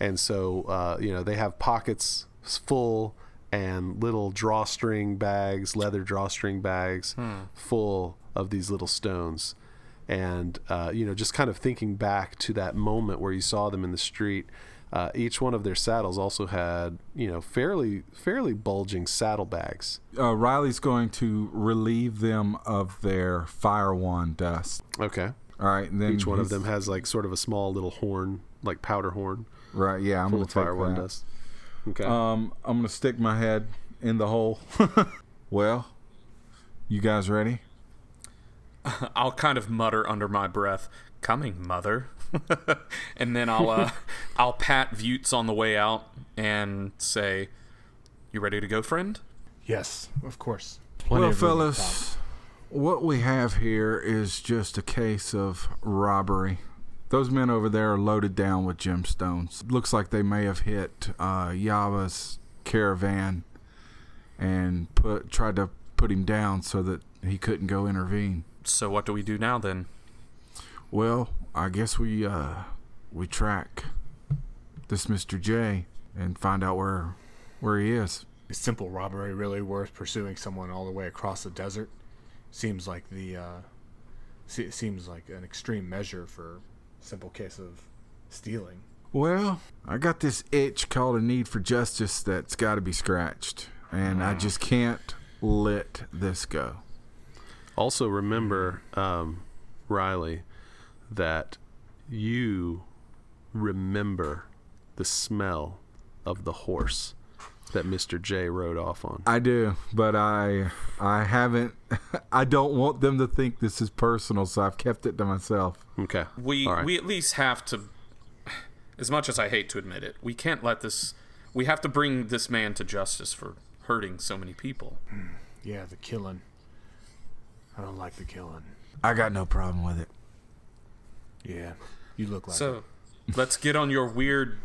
And so, uh, you know, they have pockets full and little drawstring bags, leather drawstring bags full of these little stones. And, uh, you know, just kind of thinking back to that moment where you saw them in the street, uh, each one of their saddles also had, you know, fairly, fairly bulging saddlebags. Uh, Riley's going to relieve them of their fire wand dust. Okay. All right, and then Each one of them has like sort of a small little horn, like powder horn, Right, yeah, I'm going to take fire one that. dust. Okay. Um, I'm gonna stick my head in the hole. well, you guys ready? I'll kind of mutter under my breath, "Coming, mother," and then I'll uh, I'll pat Vutes on the way out and say, "You ready to go, friend?" Yes, of course. Plenty well, of room at the fellas, what we have here is just a case of robbery. Those men over there are loaded down with gemstones. Looks like they may have hit uh, Yaga's caravan and put tried to put him down so that he couldn't go intervene. So what do we do now then? Well, I guess we uh, we track this Mr. J and find out where where he is. Is simple robbery really worth pursuing someone all the way across the desert? Seems like the uh, se- seems like an extreme measure for simple case of stealing. Well, I got this itch called a need for justice that's got to be scratched, and I just can't let this go. Also, remember, um, Riley, that you remember the smell of the horse that Mr. J rode off on. I do, but I I haven't. I don't want them to think this is personal, so I've kept it to myself. Okay. We All right. we at least have to as much as I hate to admit it, we can't let this we have to bring this man to justice for hurting so many people. Hmm. Yeah, the killing. I don't like the killing. I got no problem with it. Yeah, you look like. So, let's get on your weird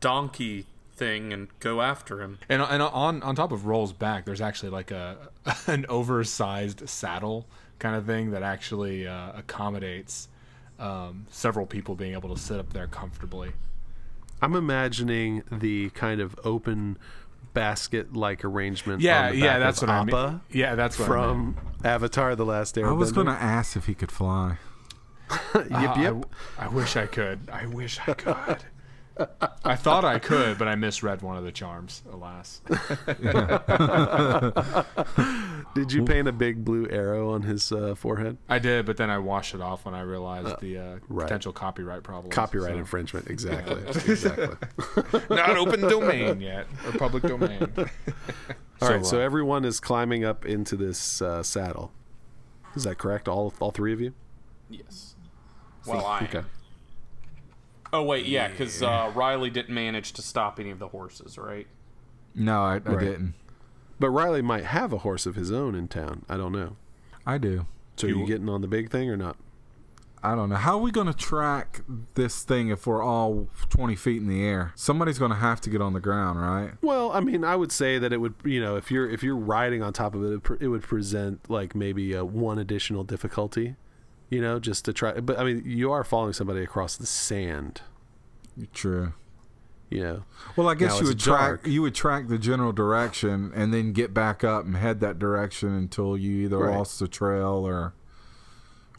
donkey thing and go after him. And and on on top of Roll's back, there's actually like a an oversized saddle kind of thing that actually uh, accommodates um, several people being able to sit up there comfortably. I'm imagining the kind of open basket-like arrangement. Yeah, on the yeah, that's of what I Appa mean. Yeah, that's what I meant. from Avatar: The Last Airbender. I was going to ask if he could fly. yep, Uh, I yep. w- I, wish I could. I wish I could. I thought I could, but I misread one of the charms. Alas. Did you paint a big blue arrow on his uh, forehead? I did, but then I washed it off when I realized the uh, right. potential copyright problem. Copyright so- infringement. Exactly. exactly. Not open domain yet, or public domain. All right. So uh, everyone is climbing up into this uh, saddle. Is that correct? All all three of you? Yes. Well, I. Okay. Oh wait, yeah, because uh, Riley didn't manage to stop any of the horses, right? No, I, I Right. didn't. But Riley might have a horse of his own in town. I don't know. I do. So are you getting on the big thing or not? I don't know. How are we going to track this thing if we're all 20 feet in the air? Somebody's going to have to get on the ground, right? Well, I mean, I would say that it would, you know, if you're if you're riding on top of it, it, pre- it would present like maybe a one additional difficulty, you know, just to try. But I mean, you are following somebody across the sand, True. you know. Well, I guess Now, you would track you would track the general direction and then get back up and head that direction until you either Right. lost the trail or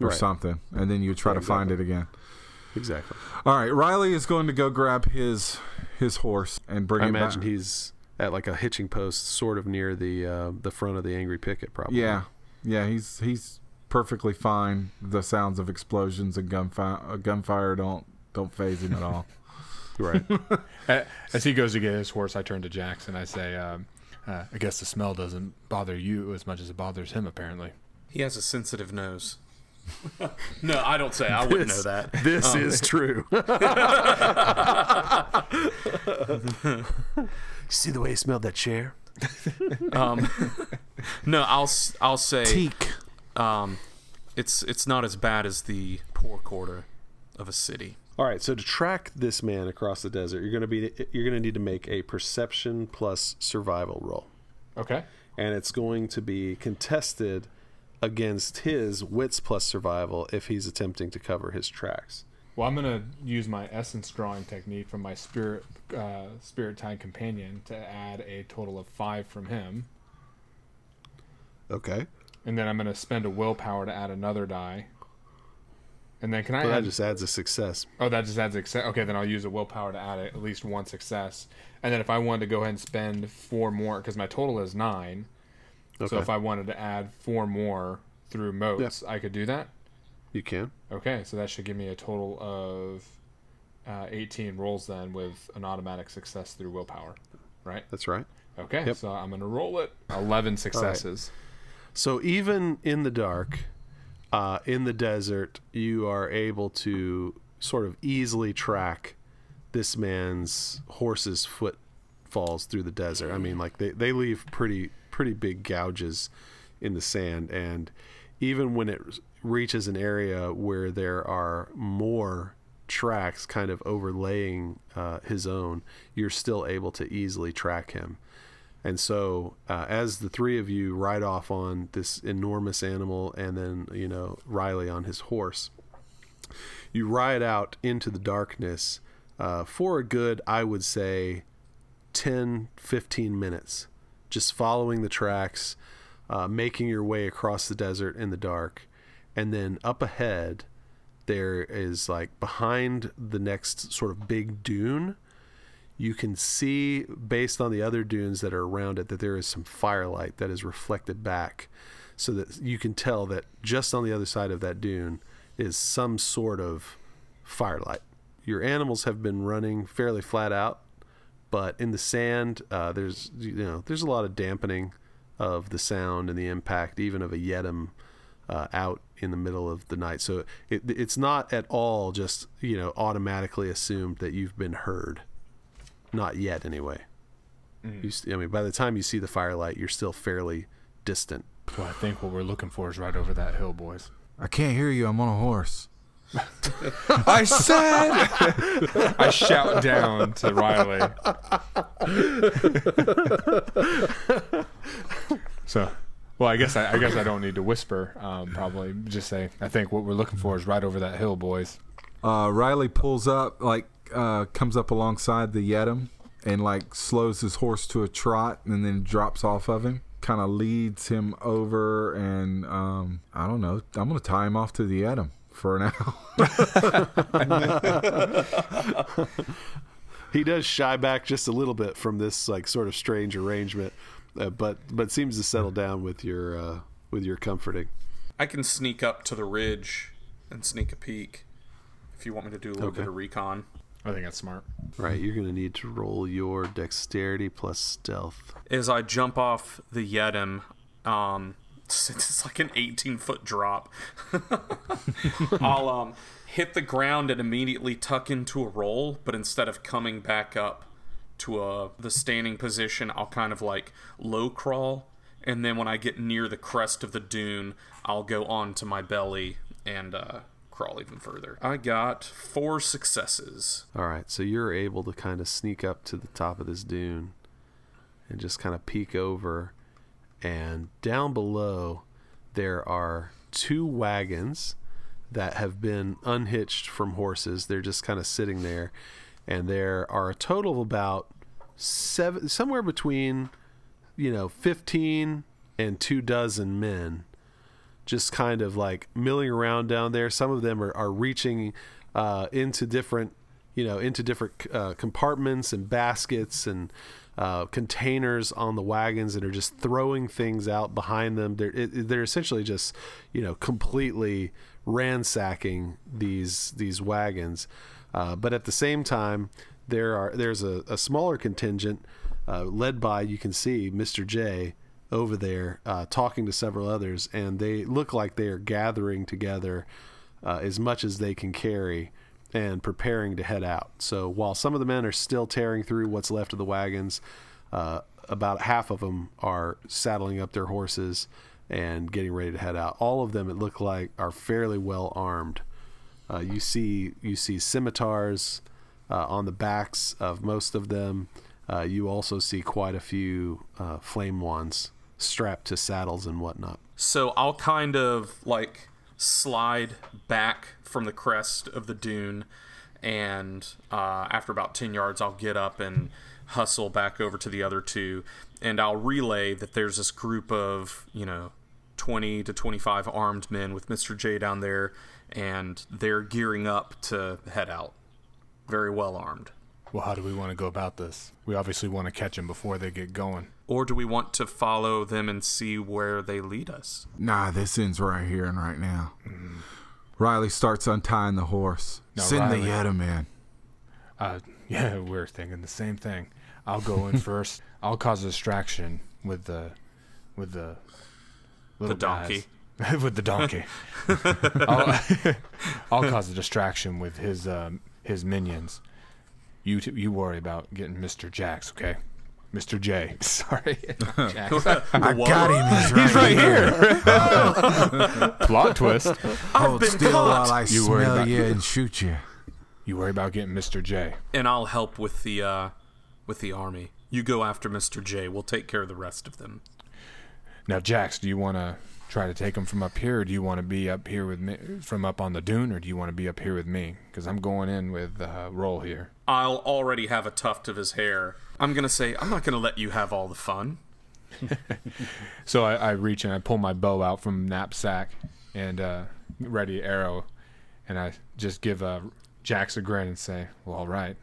or Right. something, and then you try Yeah, to find it again. Exactly. All right, Riley is going to go grab his his horse and bring I it imagine back. he's at like a hitching post, sort of near the uh, the front of the angry picket, probably. Yeah, yeah, he's he's perfectly fine. The sounds of explosions and gunfire uh, gunfire don't don't phase him at all. Right. As he goes to get his horse, I turn to Jackson. I say, um, uh, "I guess the smell doesn't bother you as much as it bothers him. Apparently." He has a sensitive nose. no, I don't say. I wouldn't know that. This is true. See the way he smelled that chair? Um, no, I'll s- I'll say Teak. Um, it's it's not as bad as the poor quarter of a city. All right, so to track this man across the desert, you're going to be you're going to need to make a perception plus survival roll. Okay. And it's going to be contested against his wits plus survival if he's attempting to cover his tracks. Well, I'm gonna use my essence drawing technique from my spirit uh, spirit tide companion to add a total of five from him, Okay. And then I'm gonna spend a willpower to add another die. And then can I Well, that just adds a success. oh, that just adds success. Okay, then I'll use a willpower to add at least one success. And then if I wanted to go ahead and spend four more, because my total is nine. Okay. So if I wanted to add four more through motes, I could do that. you can. Okay, so that should give me a total of uh, 18 rolls then with an automatic success through willpower, right? That's right. Okay, Yep. so I'm going to roll it. 11 successes. So even in the dark, uh, in the desert, you are able to sort of easily track this man's horse's footfalls through the desert. I mean, like they, they leave pretty pretty big gouges in the sand, and even when it reaches an area where there are more tracks kind of overlaying uh, his own, you're still able to easily track him. And so, uh, as the three of you ride off on this enormous animal, and then you know Riley on his horse, you ride out into the darkness uh, for a good, I would say, 10, 15 minutes, just following the tracks, uh, making your way across the desert in the dark, and then up ahead, there is like behind the next sort of big dune you can see based on the other dunes that are around it that there is some firelight that is reflected back so that you can tell that just on the other side of that dune is some sort of firelight. Your animals have been running fairly flat out but in the sand uh, there's you know there's a lot of dampening of the sound and the impact even of a yeddim uh, out in the middle of the night. So it, it's not at all just you know automatically assumed that you've been heard not yet, anyway. You, s- I mean, by the time you see the firelight, you're still fairly distant. Well, I think what we're looking for is right over that hill, boys. I can't hear you. I'm on a horse. I said! I shout down to Riley. so, well, I guess I, I guess I don't need to whisper. Um, probably just say, I think what we're looking for is right over that hill, boys. Uh, Riley pulls up, like uh, comes up alongside the Yeddim, and like slows his horse to a trot and then drops off of him. Kind of leads him over, and um, I don't know. I'm gonna tie him off to the Edom for now. He does shy back just a little bit from this like sort of strange arrangement, uh, but but seems to settle down with your uh, with your comforting. I can sneak up to the ridge and sneak a peek if you want me to do a little Okay. bit of recon. I think that's smart. Right, you're gonna need to roll your dexterity plus stealth. As I jump off the Yeddim, um, since it's like an 18 foot drop, I'll um, hit the ground and immediately tuck into a roll, but instead of coming back up to a, the standing position, I'll kind of like low crawl. And then when I get near the crest of the dune, I'll go on to my belly and uh, crawl even further. I got four successes. All right, so you're able to kind of sneak up to the top of this dune and just kind of peek over. And down below, there are two wagons that have been unhitched from horses. They're just kind of sitting there. And there are a total of about seven, somewhere between, you know, 15 and two dozen men just kind of like milling around down there. Some of them are, are reaching uh, into different, you know, into different uh, compartments and baskets and uh, containers on the wagons and are just throwing things out behind them. They're it, they're essentially just, you know, completely ransacking these these wagons. Uh, but at the same time, there are there's a, a smaller contingent uh, led by you can see Mr. J over there uh, talking to several others, and they look like they are gathering together uh, as much as they can carry and preparing to head out. So while some of the men are still tearing through what's left of the wagons, uh, about half of them are saddling up their horses and getting ready to head out. All of them, it looked like, are fairly well armed. Uh, you see, you see scimitars uh, on the backs of most of them. Uh, you also see quite a few uh, flame wands strapped to saddles and whatnot. So I'll kind of like slide back from the crest of the dune, and uh, after about 10 yards, I'll get up and hustle back over to the other two, and I'll relay that there's this group of, you know, 20 to 25 armed men with Mr. J down there, and they're gearing up to head out. Very well armed. Well, how do we want to go about this? We obviously want to catch them before they get going. Or do we want to follow them and see where they lead us? Nah, this ends right here and right now. Riley starts untying the horse. No, Send Riley. the Yetta man. Uh, yeah, we're thinking the same thing. I'll go in first. I'll cause a distraction with the, with the, little donkey. guys. with the donkey. I'll, I'll cause a distraction with his um, his minions. You t- you worry about getting Mr. Jax, okay? Mr. J. Sorry, Jax. I got him. He's right, here. Plot twist. Hold still while I You worry smell about- you and shoot you. You worry about getting Mr. J. and I'll help with the uh, with the army. You go after Mr. J. We'll take care of the rest of them. Now, Jax, do you want to try to take him from up here, or do you want to be up here with me from up on the dune, or do you want to be up here with me? Because I'm going in with uh, roll here. I'll already have a tuft of his hair. I'm gonna say I'm not gonna let you have all the fun. So I, I reach and I pull my bow out from knapsack and uh, ready arrow, and I just give uh, Jax a grin and say, "Well, all right,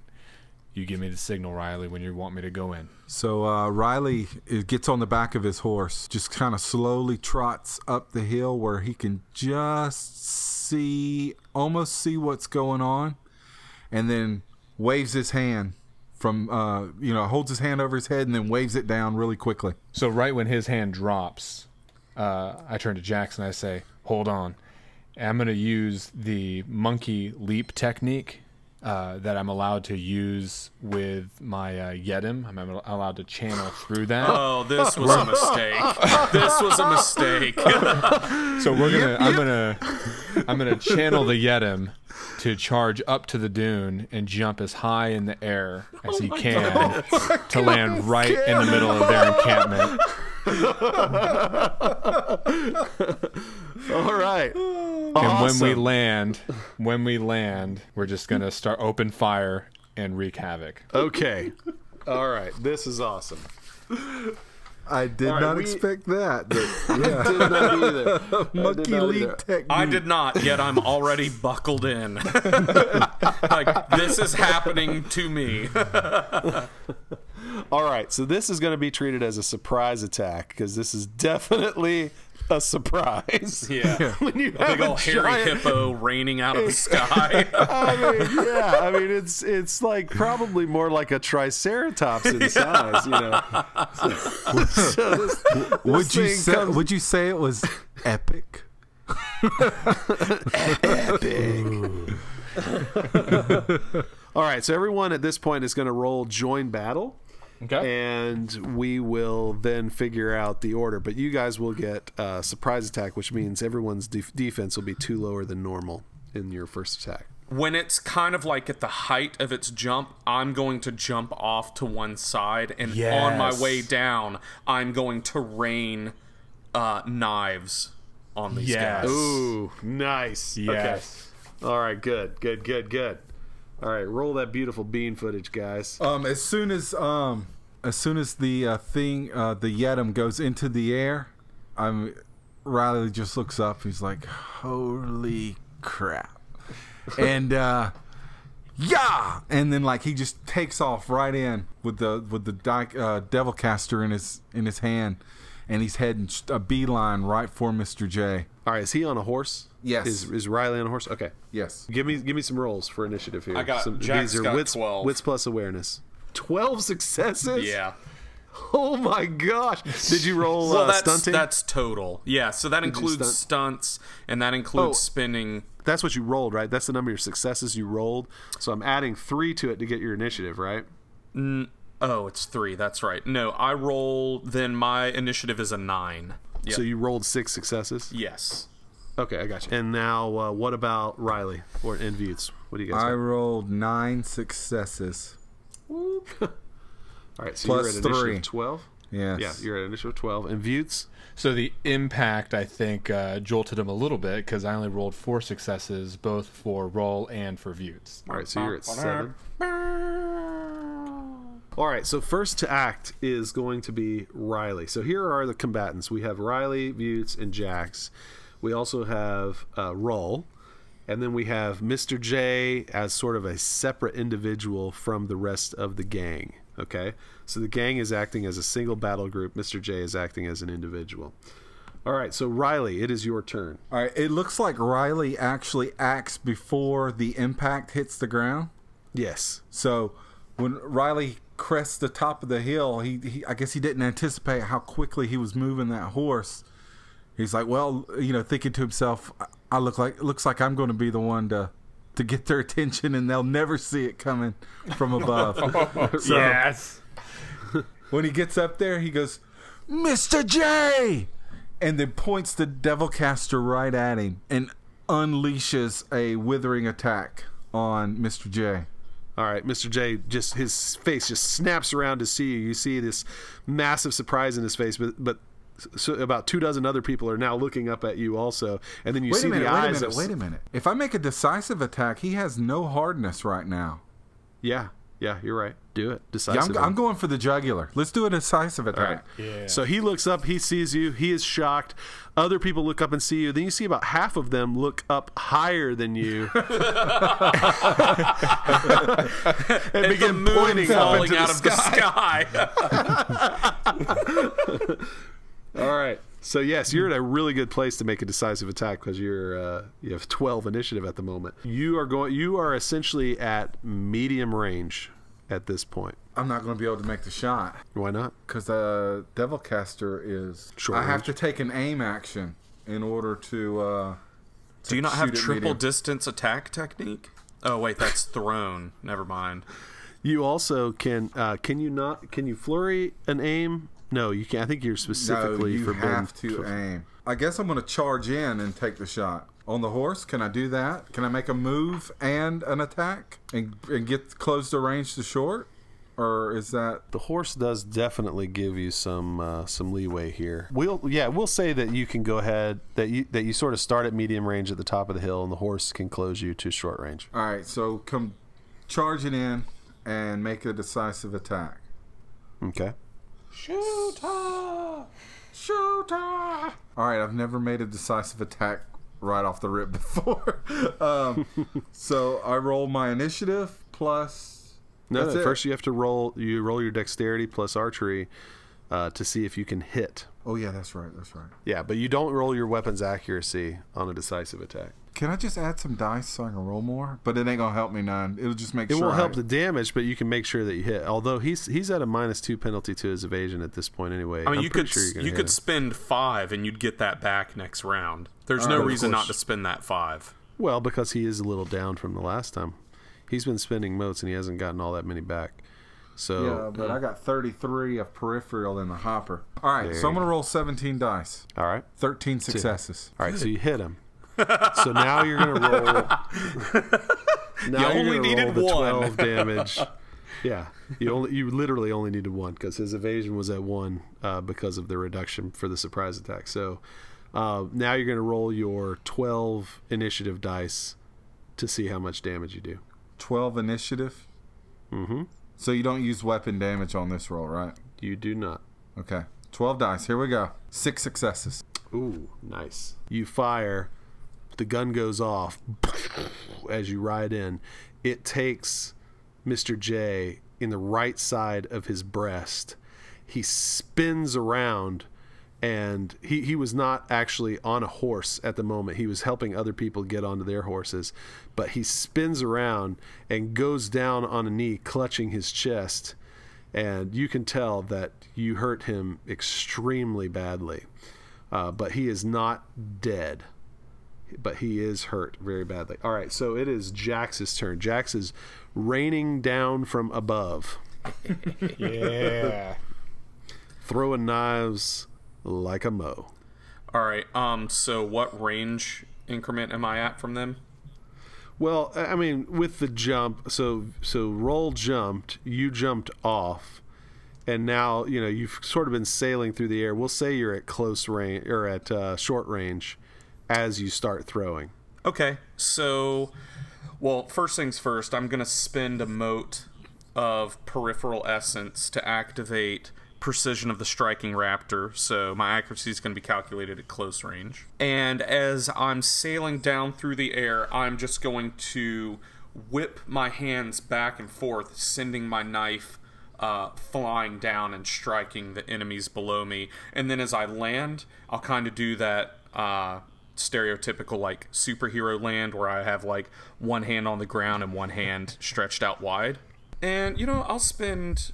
you give me the signal, Riley, when you want me to go in." So uh, Riley gets on the back of his horse, just kind of slowly trots up the hill where he can just see, almost see what's going on, and then waves his hand from, uh, you know, holds his hand over his head and then waves it down really quickly. So right when his hand drops, uh, I turn to and I say, "Hold on, I'm going to use the monkey leap technique." Uh, that I'm allowed to use with my uh, Yeddim. I'm allowed to channel through that. Oh, this was a mistake. this was a mistake. So we're gonna, I'm gonna, I'm gonna channel the Yeddim to charge up to the dune and jump as high in the air as he can to land right in the middle of their encampment. All right. And when we land, when we land, we're just gonna start open fire and wreak havoc. Okay. All right, this is awesome. I did right, not we- expect that. but- yeah. Did not either. Monkey not leap either. technique. I did not, yet I'm already buckled in. like this is happening to me. All right, so this is going to be treated as a surprise attack because this is definitely a surprise. Yeah. when you Big have a old hairy giant- hippo raining out of the sky. I mean, yeah, I mean it's it's like probably more like a triceratops in size, you know. So, so this, this Would you say? comes- Would you say it was epic? epic? All right, so everyone at this point is going to roll join battle. Okay. and we will then figure out the order. But you guys will get uh, surprise attack, which means everyone's def- defense will be two lower than normal in your first attack. when it's kind of like at the height of its jump, I'm going to jump off to one side, and on my way down, I'm going to rain uh, knives on these Yes. guys. Ooh, nice. Yes. Okay. All right, good, good, good, good. All right, roll that beautiful bean footage, guys. Um, as soon as um, as soon as the uh, thing, uh, the Yeddim goes into the air, I'm Riley just looks up. He's like, "Holy crap!" and uh, yeah, and then like he just takes off right in with the with the di- uh, devil caster in his in his hand, and he's heading a beeline right for Mister J. All right, is he on a horse? Yes. Is, is Riley on a horse? Okay. Yes. Give me give me some rolls for initiative here. I got- some, Jack's these are got wits, 12. wits plus awareness. Twelve successes. Yeah. Oh my gosh! Did you roll Well, uh, that's stunting? that's total. Yeah. So that you includes stunt? stunts, and that includes Oh. spinning. That's what you rolled, right? That's the number of your successes you rolled. So I'm adding three to it to get your initiative, right? Oh, it's three. That's right. No, I roll. Then my initiative is a nine. Yeah. So you rolled six successes. yes. Okay, I got you. And now, uh, what about Riley or and Vutes? What do you guys? I got? rolled nine successes. All right, so plus you're at three. initiative twelve. Yes. Yeah, you're at initiative twelve. And Vutes, So the impact, I think, uh, jolted him a little bit because I only rolled four successes, both for roll and for views. all right, so you're at seven. All right, so first to act is going to be Riley. So here are the combatants. We have Riley, Vutes, and Jax. We also have uh, Roll, and then we have Mr. J as sort of a separate individual from the rest of the gang. Okay, so the gang is acting as a single battle group. Mr. J is acting as an individual. All right, so Riley, it is your turn. All right. It looks like Riley actually acts before the impact hits the ground. Yes. So when Riley crests the top of the hill, he, he I guess he didn't anticipate how quickly he was moving that horse. He's like, well, you know, thinking to himself, I, I look like looks like I'm going to be the one to to get their attention, and they'll never see it coming from above. so yes. when he gets up there, he goes, Mr. J! And then points the devil caster right at him and unleashes a withering attack on Mr. J. All right, Mr. J, just his face just snaps around to see you. You see this massive surprise in his face, but but so about two dozen other people are now looking up at you also, and then you Wait see minute, the wait a eyes. minute, of, wait a minute. If I make a decisive attack, he has no hardness right now. Yeah, yeah, you're right. Do it Yeah. I'm, I'm going for the jugular. Let's do a decisive attack. right. Yeah. So he looks up, he sees you, he is shocked. Other people look up and see you. Then you see about half of them look up higher than you and And begin the moon pointing up into out the of sky. the sky. All right. So yes, you're in a really good place to make a decisive attack because you're uh, you have 12 initiative at the moment. You are going. You are essentially at medium range at this point. I'm not going to be able to make the shot Why not? because the devil caster is. Short I have to take an aim action in order to. Uh, Do you not have shoot triple medium. distance attack technique? Oh wait, that's thrown. Never mind. You also can. Uh, can you not? Can you flurry an aim? No, you can. not I think you're specifically no, you forbidden. have to aim. I guess I'm going to charge in and take the shot on the horse. Can I do that? Can I make a move and an attack and, and get close to range to short, or is that the horse does definitely give you some uh, some leeway here. We'll yeah, we'll say that you can go ahead that you that you sort of start at medium range at the top of the hill, and the horse can close you to short range. all right? So come charging in and make a decisive attack. Okay. Shooter! Shooter! All right, I've never made a decisive attack right off the rip before. um, so I roll my initiative plus. No, That's no, it. first you have to roll. You roll your dexterity plus archery uh, to see if you can hit. Oh yeah, that's right. That's right. Yeah, but you don't roll your weapon's accuracy on a decisive attack. Can I just add some dice so I can roll more? But it ain't gonna help me none. It'll just make It sure. won't help the damage, but you can make sure that you hit. Although he's he's at a minus two penalty to his evasion at this point anyway. I mean, I'm you could sure you're gonna you hit could him. spend five and you'd get that back next round. There's All no right, reason not to spend that five. Well, because he is a little down from the last time. He's been spending motes and he hasn't gotten all that many back. So Yeah, but I got 33 of peripheral in the hopper. All right, There so I'm gonna roll 17 dice. all right, 13 successes. all right. So you hit him. So now you're gonna roll. now You only needed roll the one. twelve damage. Yeah, you only you literally only needed one because his evasion was at one uh, because of the reduction for the surprise attack. So uh, now you're gonna roll your twelve initiative dice to see how much damage you do. 12 initiative. Mm-hmm. So you don't use weapon damage on this roll, right? You do not. Okay. 12 dice. Here we go. Six successes. Ooh, nice. You fire, the gun goes off as you ride in. It takes Mr. J in the right side of his breast. He spins around and he, he was not actually on a horse at the moment. He was helping other people get onto their horses. But he spins around and goes down on a knee, clutching his chest. And you can tell that you hurt him extremely badly. Uh, but he is not dead. But he is hurt very badly. All right, so it is Jax's turn. Jax is raining down from above, Yeah. throwing knives like a mo. All right. Um. So what range increment am I at from them? Well, I I mean, with the jump, so so roll jumped, you jumped off, and now you know you've sort of been sailing through the air. We'll say you're at close range or at uh, short range as you start throwing. Okay. So, well, first things first. I'm gonna spend a mote of peripheral essence to activate precision of the striking raptor. So my accuracy is going to be calculated at close range. And as I'm sailing down through the air, I'm just going to whip my hands back and forth, sending my knife uh, flying down and striking the enemies below me. And then as I land, I'll kind of do that. Uh, stereotypical like superhero land where I have like one hand on the ground and one hand stretched out wide. And you know, I'll spend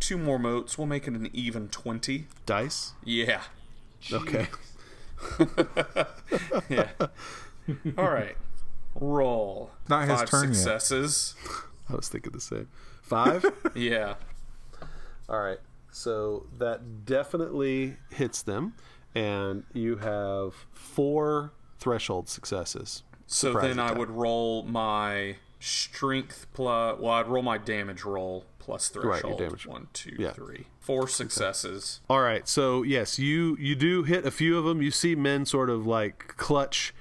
two more motes. We'll make it an even 20. Dice. Yeah. Okay. Yeah. All right. Roll. Not his Five turn yet. successes. I was thinking the same. Five. Yeah. All right. So that definitely hits them, and you have four threshold successes. So then I would roll my strength plus. Well, I'd roll my damage roll plus your threshold. damage. One, two, Yeah. three. Four successes. All right. So yes, you you do hit a few of them. You see men sort of like clutch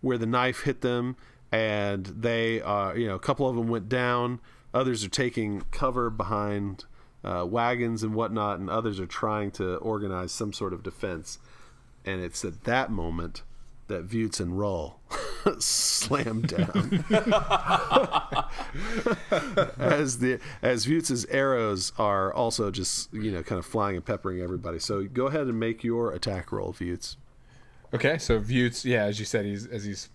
where the knife hit them, and they are you know a couple of them went down. Others are taking cover behind uh, wagons and whatnot, and others are trying to organize some sort of defense. And it's at that moment that Vutes and Roll slam down. as the as Vutes' arrows are also just you know kind of flying and peppering everybody. So go ahead and make your attack roll, Vutes. Okay, so Vutes, yeah, as you said, he's as he's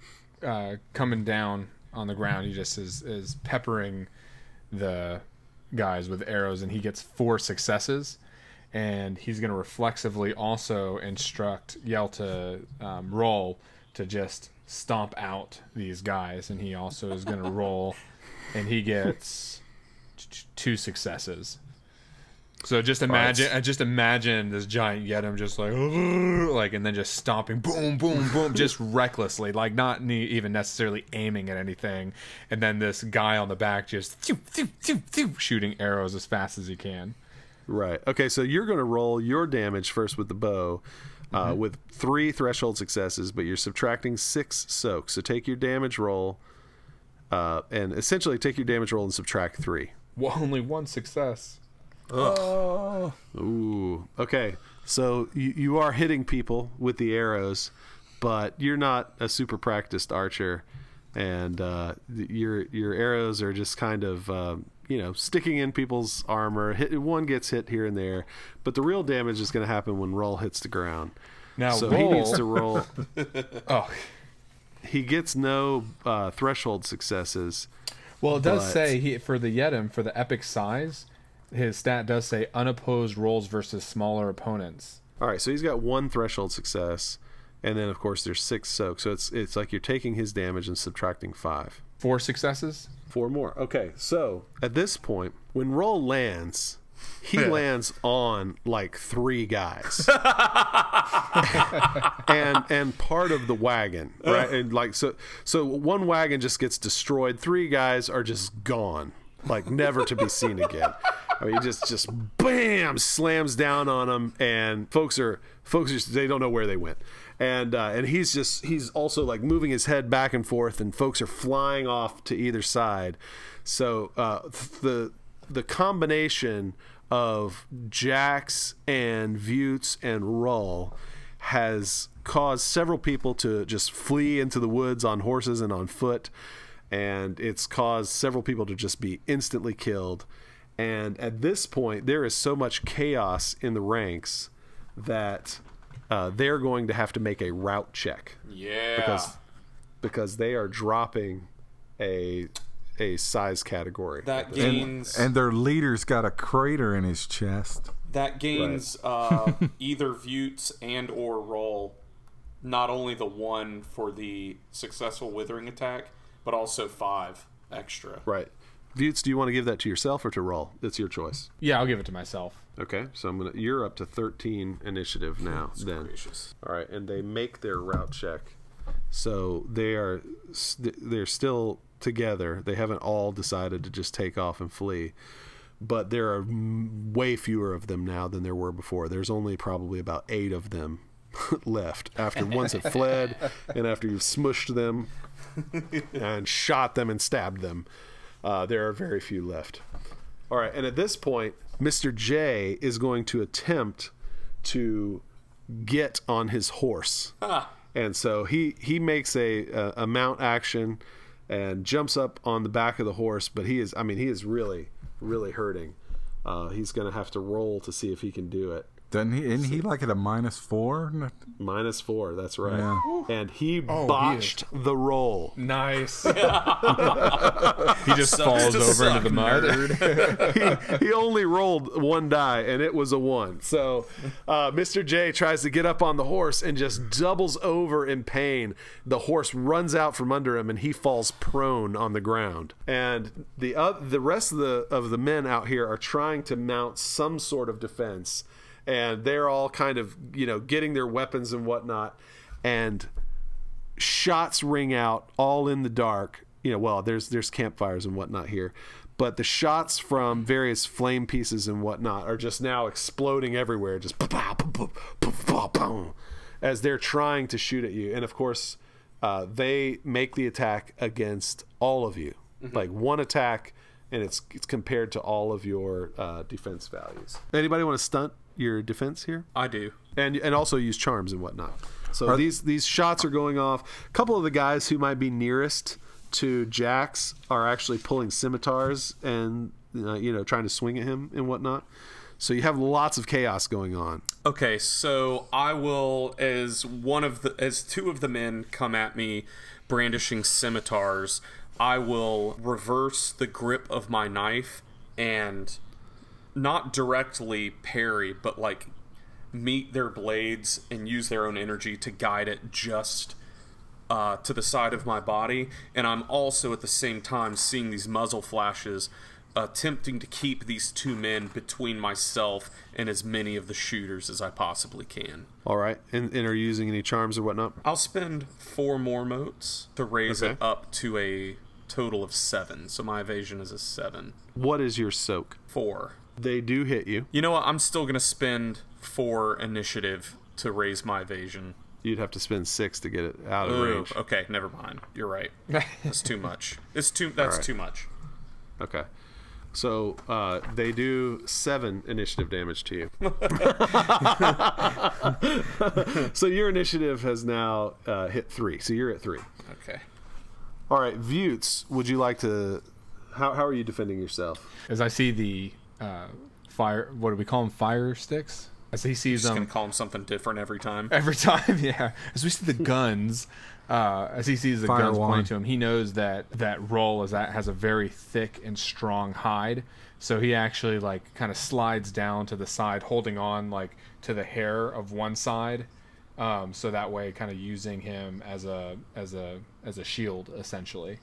uh, coming down on the ground, he just is is peppering the guys with arrows, and he gets four successes. And he's going to reflexively also instruct Yell to um, roll to just stomp out these guys, and he also is going to roll, and he gets t- two successes. So just imagine, just imagine this giant Yeddim just like, like, and then just stomping, boom, boom, boom, just recklessly, like not ne- even necessarily aiming at anything, and then this guy on the back just shooting arrows as fast as he can. Right. Okay. So you're going to roll your damage first with the bow. Uh, with three threshold successes, but you're subtracting six soaks. So take your damage roll, uh, and essentially take your damage roll and subtract three. Well, only one success. Oh. Ooh. Okay. So you, you are hitting people with the arrows, but you're not a super practiced archer, and uh, your your arrows are just kind of um, you know sticking in people's armor. Hit, one gets hit here and there, but the real damage is going to happen when Roll hits the ground. Now so he needs to roll. Oh, he gets no uh, threshold successes. well, it does But- say he, for the Yeddim for the epic size, his stat does say unopposed rolls versus smaller opponents. All right, so he's got one threshold success, and then of course there's six soak. So it's it's like you're taking his damage and subtracting five. Four successes. Four more. Okay, so at this point, when roll lands, he lands on like three guys, and and part of the wagon, right? And like so, so one wagon just gets destroyed. Three guys are just gone, like never to be seen again. I mean, he just just bam slams down on them, and folks are folks are, they don't know where they went. And uh, and he's just he's also like moving his head back and forth, and folks are flying off to either side. So uh, the the combination of Jax and Vutes and Rull has caused several people to just flee into the woods on horses and on foot, and it's caused several people to just be instantly killed. And at this point, there is so much chaos in the ranks that uh, they're going to have to make a rout check Yeah. because because they are dropping a a size category. that gains And their leader's got a crater in his chest. that gains uh, either Vutes and or roll not only the one for the successful withering attack, but also five extra. Right. Vutes, do you want to give that to yourself or to roll? It's your choice. Yeah, I'll give it to myself. Okay, so I'm gonna. You're up to 13 initiative now. then, Gracious. all right, and they make their rout check. So they are st- they're still together. They haven't all decided to just take off and flee, but there are m- way fewer of them now than there were before. There's only probably about eight of them left after ones have fled and after you've smushed them and shot them and stabbed them. Uh, there are very few left. All right, and at this point, Mr. J is going to attempt to get on his horse, and so he he makes a, a a mount action and jumps up on the back of the horse. But he is, I mean, he is really really hurting. Uh, he's going to have to roll to see if he can do it. Doesn't he? Isn't he like at a minus four? Minus four, that's right. Yeah. And he Oh, he botched the roll. Nice. he just falls to over suck, into the mud. he, he only rolled one die and it was a one. So uh, Mr. J tries to get up on the horse and just doubles over in pain. The horse runs out from under him and he falls prone on the ground. And the uh, the rest of the of the men out here are trying to mount some sort of defense, and they're all kind of you know getting their weapons and whatnot, and shots ring out all in the dark. You know, well, there's there's campfires and whatnot here, but the shots from various flame pieces and whatnot are just now exploding everywhere, just pow, pow, pow, pow, pow, pow, as they're trying to shoot at you. And of course, uh, they make the attack against all of you, like one attack, and it's it's compared to all of your uh, defense values. Anybody want to stunt your defense here? I do. and and also use charms and whatnot. So these these shots are going off. A couple of the guys who might be nearest to Jax are actually pulling scimitars and uh, you know trying to swing at him and whatnot. So you have lots of chaos going on. Okay, so I will, as one of the, as two of the men come at me, brandishing scimitars, I will reverse the grip of my knife and not directly parry, but like meet their blades and use their own energy to guide it just uh, to the side of my body. And I'm also at the same time seeing these muzzle flashes, attempting to keep these two men between myself and as many of the shooters as I possibly can. All right, and, and are you using any charms or whatnot? I'll spend four more motes to raise Okay. it up to a total of seven. So my evasion is a seven. What is your soak? Four. They do hit you. You know what? I'm still going to spend four initiative to raise my evasion. You'd have to spend six to get it out of Ooh, range. okay, never mind. You're right. That's too much. It's too. That's right. too much. Okay. So uh, they do seven initiative damage to you. so your initiative has now uh, hit three. So you're at three. Okay. All right, Vutes, would you like to? How, how are you defending yourself? As I see the uh, fire, what do we call them? Fire sticks. As he sees them gonna call him something different every time. every time, yeah. As we see the guns, uh, as he sees the Fire guns pointing to him, he knows that that roll is that has a very thick and strong hide. So he actually like kind of slides down to the side, holding on like to the hair of one side. Um, so that way, kind of using him as a as a as a shield, essentially.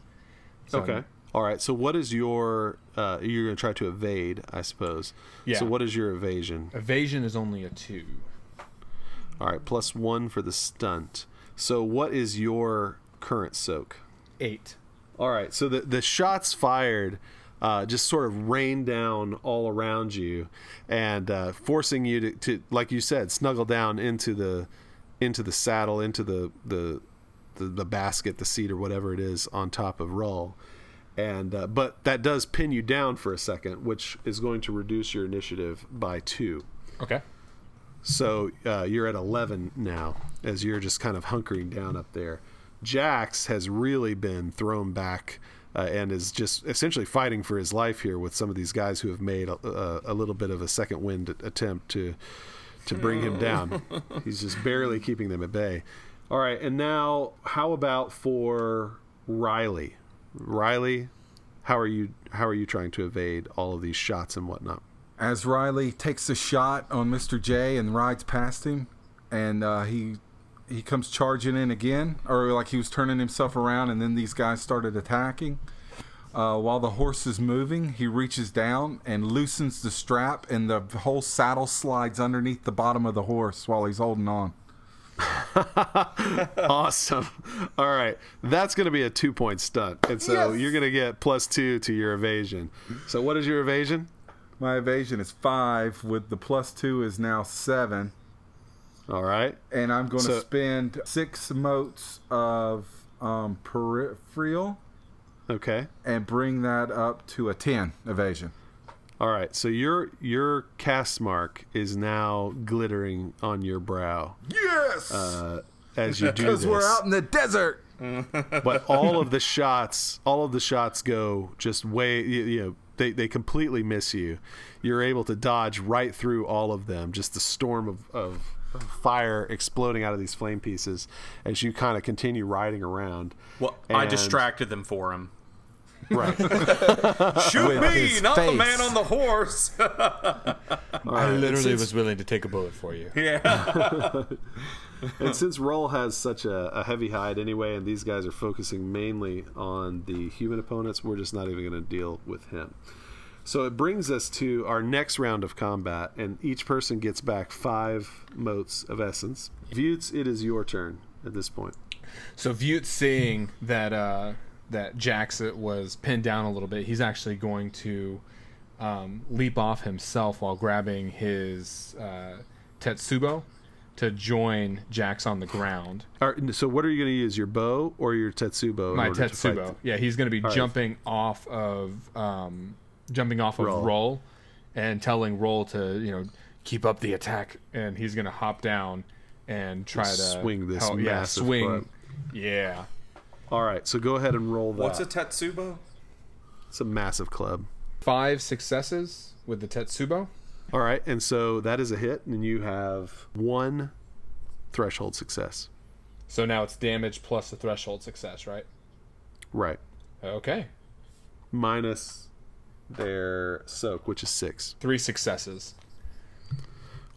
So- Okay. All right. So what is your? Uh, you're going to try to evade, I suppose. Yeah. So what is your evasion? Evasion is only a two. All right, plus one for the stunt. So what is your current soak? Eight. All right. So the the shots fired. Uh, just sort of rain down all around you, and uh, forcing you to, to, like you said, snuggle down into the into the saddle, into the the the, the basket, the seat, or whatever it is on top of Rull. And uh, but that does pin you down for a second, which is going to reduce your initiative by two. Okay. So uh, you're at 11 now, as you're just kind of hunkering down up there. Jax has really been thrown back uh, and is just essentially fighting for his life here with some of these guys who have made a, a, a little bit of a second wind attempt to to bring him down. He's just barely keeping them at bay. All right, and now how about for Riley? Riley, how are you? How are you trying to evade all of these shots and whatnot? As Riley takes a shot on Mr. J and rides past him, and uh, he he comes charging in again, or like he was turning himself around, and then these guys started attacking. Uh, while the horse is moving, he reaches down and loosens the strap, and the whole saddle slides underneath the bottom of the horse while he's holding on. awesome. All right. That's going to be a two point stunt. And so Yes. you're going to get plus two to your evasion. So, what is your evasion? My evasion is five, with the plus two is now seven, All right. and I'm going to spend six motes of um, peripheral Okay. and bring that up to a ten evasion. All right. So, your your caste mark is now glittering on your brow Yes, uh, as you do because we're out in the desert. but all of the shots, all of the shots go just way, you, you know, they, they completely miss you. You're able to dodge right through all of them. Just the storm of, of fire exploding out of these flame pieces as you kind of continue riding around. Well, I distracted them for him. Right. Shoot With me, his not the man on the horse. I literally was willing to take a bullet for you. yeah. and since Roll has such a, a heavy hide anyway, and these guys are focusing mainly on the human opponents, we're just not even going to deal with him. So it brings us to our next round of combat, and each person gets back five motes of essence. Vutes, it is your turn at this point. So Vute seeing that uh, that Jax was pinned down a little bit, he's actually going to um, leap off himself while grabbing his uh, Tetsubo to join Jax on the ground. All right, so what are you going to use, your bow or your Tetsubo? My order to fight Tetsubo, yeah, he's going to be right. jumping off of um, jumping off of Roll. Roll. and telling Roll to you know keep up the attack, and he's going to hop down and try to Swing this help- yeah, massive swing, club. yeah. All right, so go ahead and roll that. What's a Tetsubo? It's a massive club. Five successes with the Tetsubo. All right, and so that is a hit, and you have one threshold success. So now it's damage plus the threshold success, right? Right. Okay. Minus their soak, which is six. Three successes.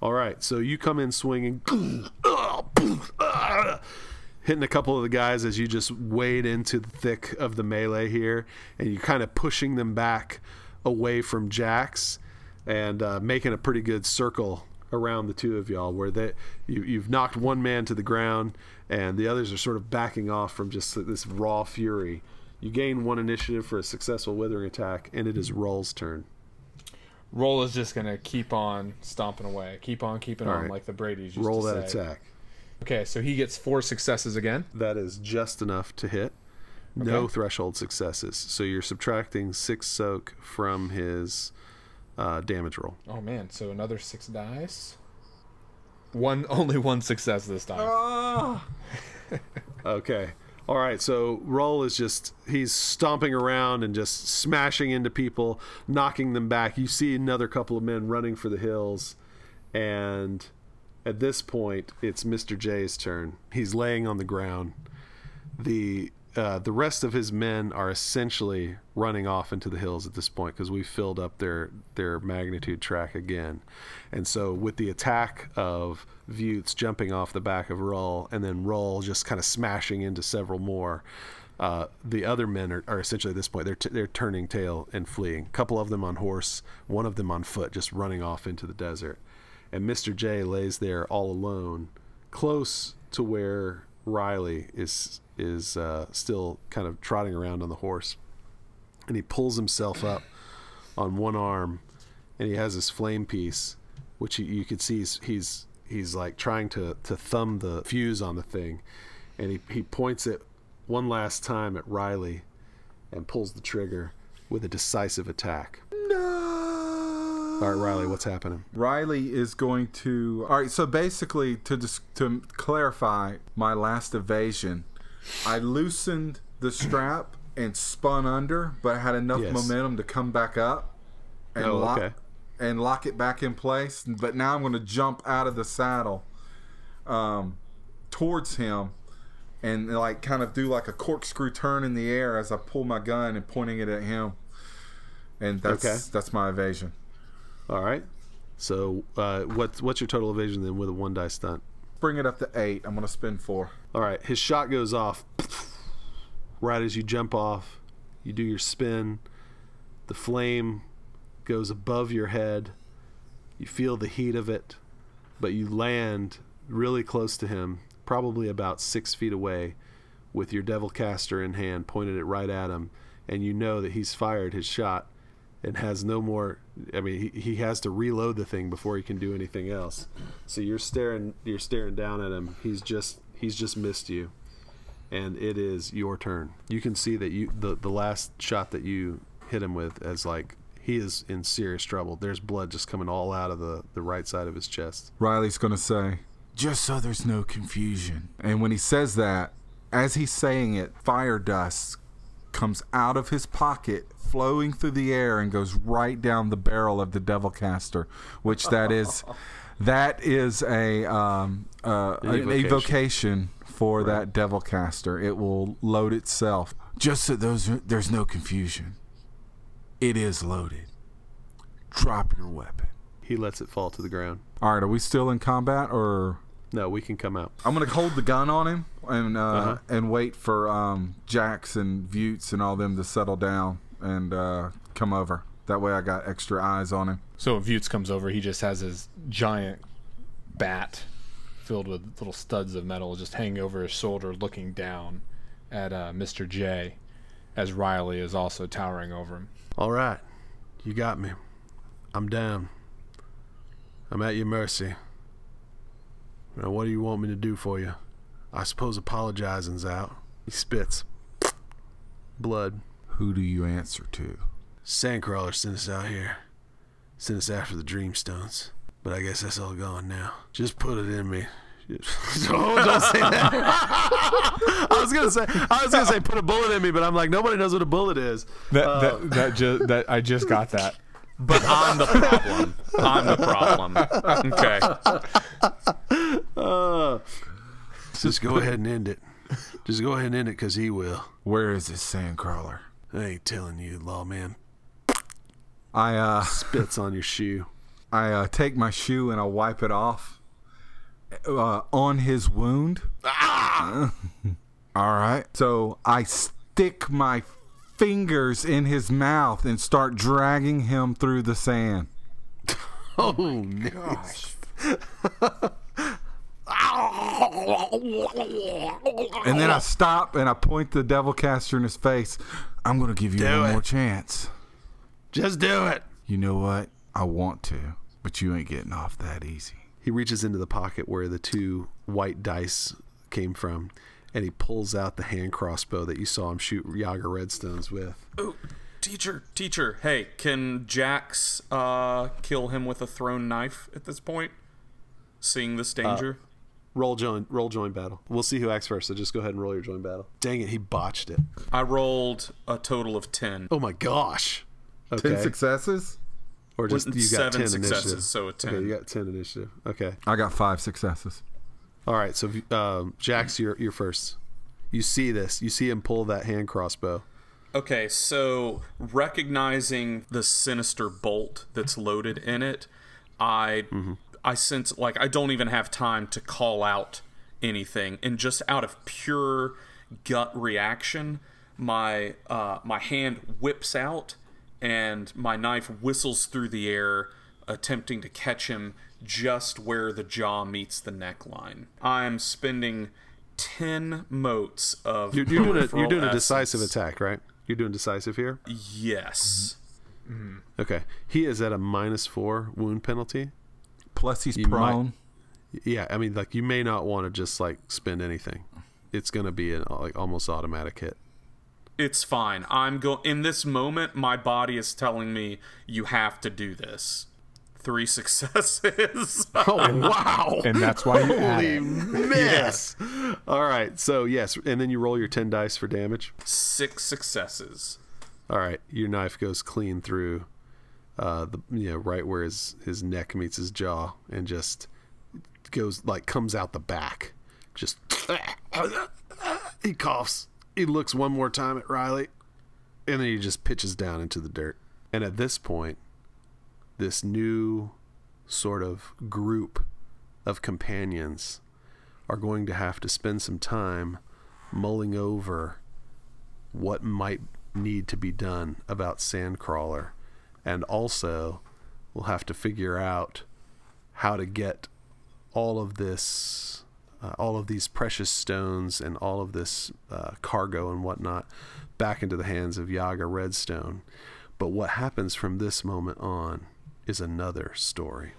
All right, so you come in swinging, oh, ah, hitting a couple of the guys as you just wade into the thick of the melee here, and you're kind of pushing them back away from Jax and uh, making a pretty good circle around the two of y'all, where they you, you've knocked one man to the ground, and the others are sort of backing off from just this raw fury. You gain one initiative for a successful withering attack, and it is Roll's turn. Roll is just gonna keep on stomping away, keep on keeping All on right. like the Brady's Roll that say. attack. Okay, so he gets four successes again. That is just enough to hit. No Okay. threshold successes. So you're subtracting six soak from his uh, damage roll. Oh man, so another six dice. One only one success this time. Ah! Okay. All right. So Roll is just he's stomping around and just smashing into people, knocking them back. You see another couple of men running for the hills, and at this point, it's Mister J's turn. He's laying on the ground. The uh, the rest of his men are essentially running off into the hills at this point because we've filled up their their magnitude track again, and so with the attack of Vutes jumping off the back of Roll and then Roll just kind of smashing into several more, uh, the other men are, are essentially at this point they're t- they're turning tail and fleeing. A couple of them on horse, one of them on foot, just running off into the desert, and Mister J lays there all alone, close to where Riley is is uh, still kind of trotting around on the horse, and he pulls himself up on one arm, and he has his flame piece, which he, you can see he's, he's he's like trying to to thumb the fuse on the thing, and he he points it one last time at Riley, and pulls the trigger with a decisive attack. No. All right, Riley, what's happening? Riley is going to. All right, so basically, to just to clarify my last evasion, I loosened the strap and spun under, but I had enough Yes. momentum to come back up and Oh, lock okay. and lock it back in place. But now I'm going to jump out of the saddle um, towards him and like kind of do like a corkscrew turn in the air as I pull my gun and pointing it at him. And that's Okay. that's my evasion. All right. So, uh, what's what's your total evasion then with a one die stunt? Bring it up to eight. I'm going to spin four. All right, his shot goes off right as you jump off. You do your spin. The flame goes above your head. You feel the heat of it, but you land really close to him, probably about six feet away, with your devil caster in hand, pointed it right at him, and you know that he's fired his shot and has no more. I mean, he, he has to reload the thing before he can do anything else. So you're staring, you're staring down at him. He's just, he's just missed you, and it is your turn. You can see that you, the the last shot that you hit him with, as like he is in serious trouble. There's blood just coming all out of the the right side of his chest. Riley's to say, just so there's no confusion. And when he says that, as he's saying it, fire dust comes out of his pocket, flowing through the air, and goes right down the barrel of the devil caster, which that is. That is a um, uh, An evocation. for that devil caster. It will load itself. Just so those there's no confusion. It is loaded. Drop your weapon. He lets it fall to the ground. All right, are we still in combat or? No, we can come out. I'm gonna hold the gun on him and uh, Uh-huh. and wait for um, Jax and Vutes and all them to settle down and uh, come over. That way, I got extra eyes on him. So when Vutes comes over, he just has his giant bat filled with little studs of metal just hanging over his shoulder, looking down at uh, Mr. J, as Riley is also towering over him. All right, you got me. I'm down. I'm at your mercy. Now, what do you want me to do for you? I suppose apologizing's out. He spits. Blood. Who do you answer to? Sandcrawler sent us out here. Sent us after the Dreamstones. But I guess that's all gone now. Just put it in me. oh, don't say that. I was gonna say I was gonna say put a bullet in me, but I'm like nobody knows what a bullet is. That Uh, that that, ju- that I just got that. But I'm the problem. I'm the problem. Okay. Uh, just go ahead and end it. Just go ahead and end it because he will. Where is this sandcrawler? I ain't telling you, lawman. I uh, Spits on your shoe. I uh, take my shoe and I wipe it off uh, on his wound. All right. So I stick my fingers in his mouth and start dragging him through the sand. Oh, gosh. And then I stop and I point the devil caster in his face. I'm going to give you Do one it. more chance. Just do it. You know what? I want to, but you ain't getting off that easy. He reaches into the pocket where the two white dice came from, and he pulls out the hand crossbow that you saw him shoot Yaga Redstones with. Oh, teacher, teacher. Hey, can Jax uh, kill him with a thrown knife at this point? Seeing this danger. Roll join, roll join battle. We'll see who acts first. So just go ahead and roll your join battle. Dang it, he botched it. I rolled a total of ten. Oh my gosh. Okay. Ten successes. or just Well, you got seven ten successes, initiative. so a Okay, you got ten initiative. Okay. I got five successes. All right. So um, Jax, you're you're first. You see this. You see him pull that hand crossbow. Okay, so recognizing the sinister bolt that's loaded in it, I I sense like I don't even have time to call out anything, and just out of pure gut reaction, my uh, my hand whips out, and my knife whistles through the air, attempting to catch him just where the jaw meets the neckline. I'm spending ten motes of You're, you're doing a you're doing a decisive attack, right? You're doing decisive here. Yes. Okay. He is at a minus four wound penalty. Plus he's You might- prone. Yeah, I mean, like you may not want to just like spend anything. It's gonna be an like almost automatic hit. It's fine. I'm go in this moment my body is telling me you have to do this. Three successes. Oh wow! And that's why you add Holy it. mess! All right, so yes, and then you roll your ten dice for damage. Six successes. All right, your knife goes clean through, uh, the you know right where his his neck meets his jaw, and just goes like comes out the back. Just he coughs. He looks one more time at Riley, and then he just pitches down into the dirt. And at this point, this new sort of group of companions are going to have to spend some time mulling over what might need to be done about Sandcrawler, and also we'll have to figure out how to get all of this uh, all of these precious stones and all of this uh, cargo and whatnot back into the hands of Yaga Redstone. But what happens from this moment on is another story.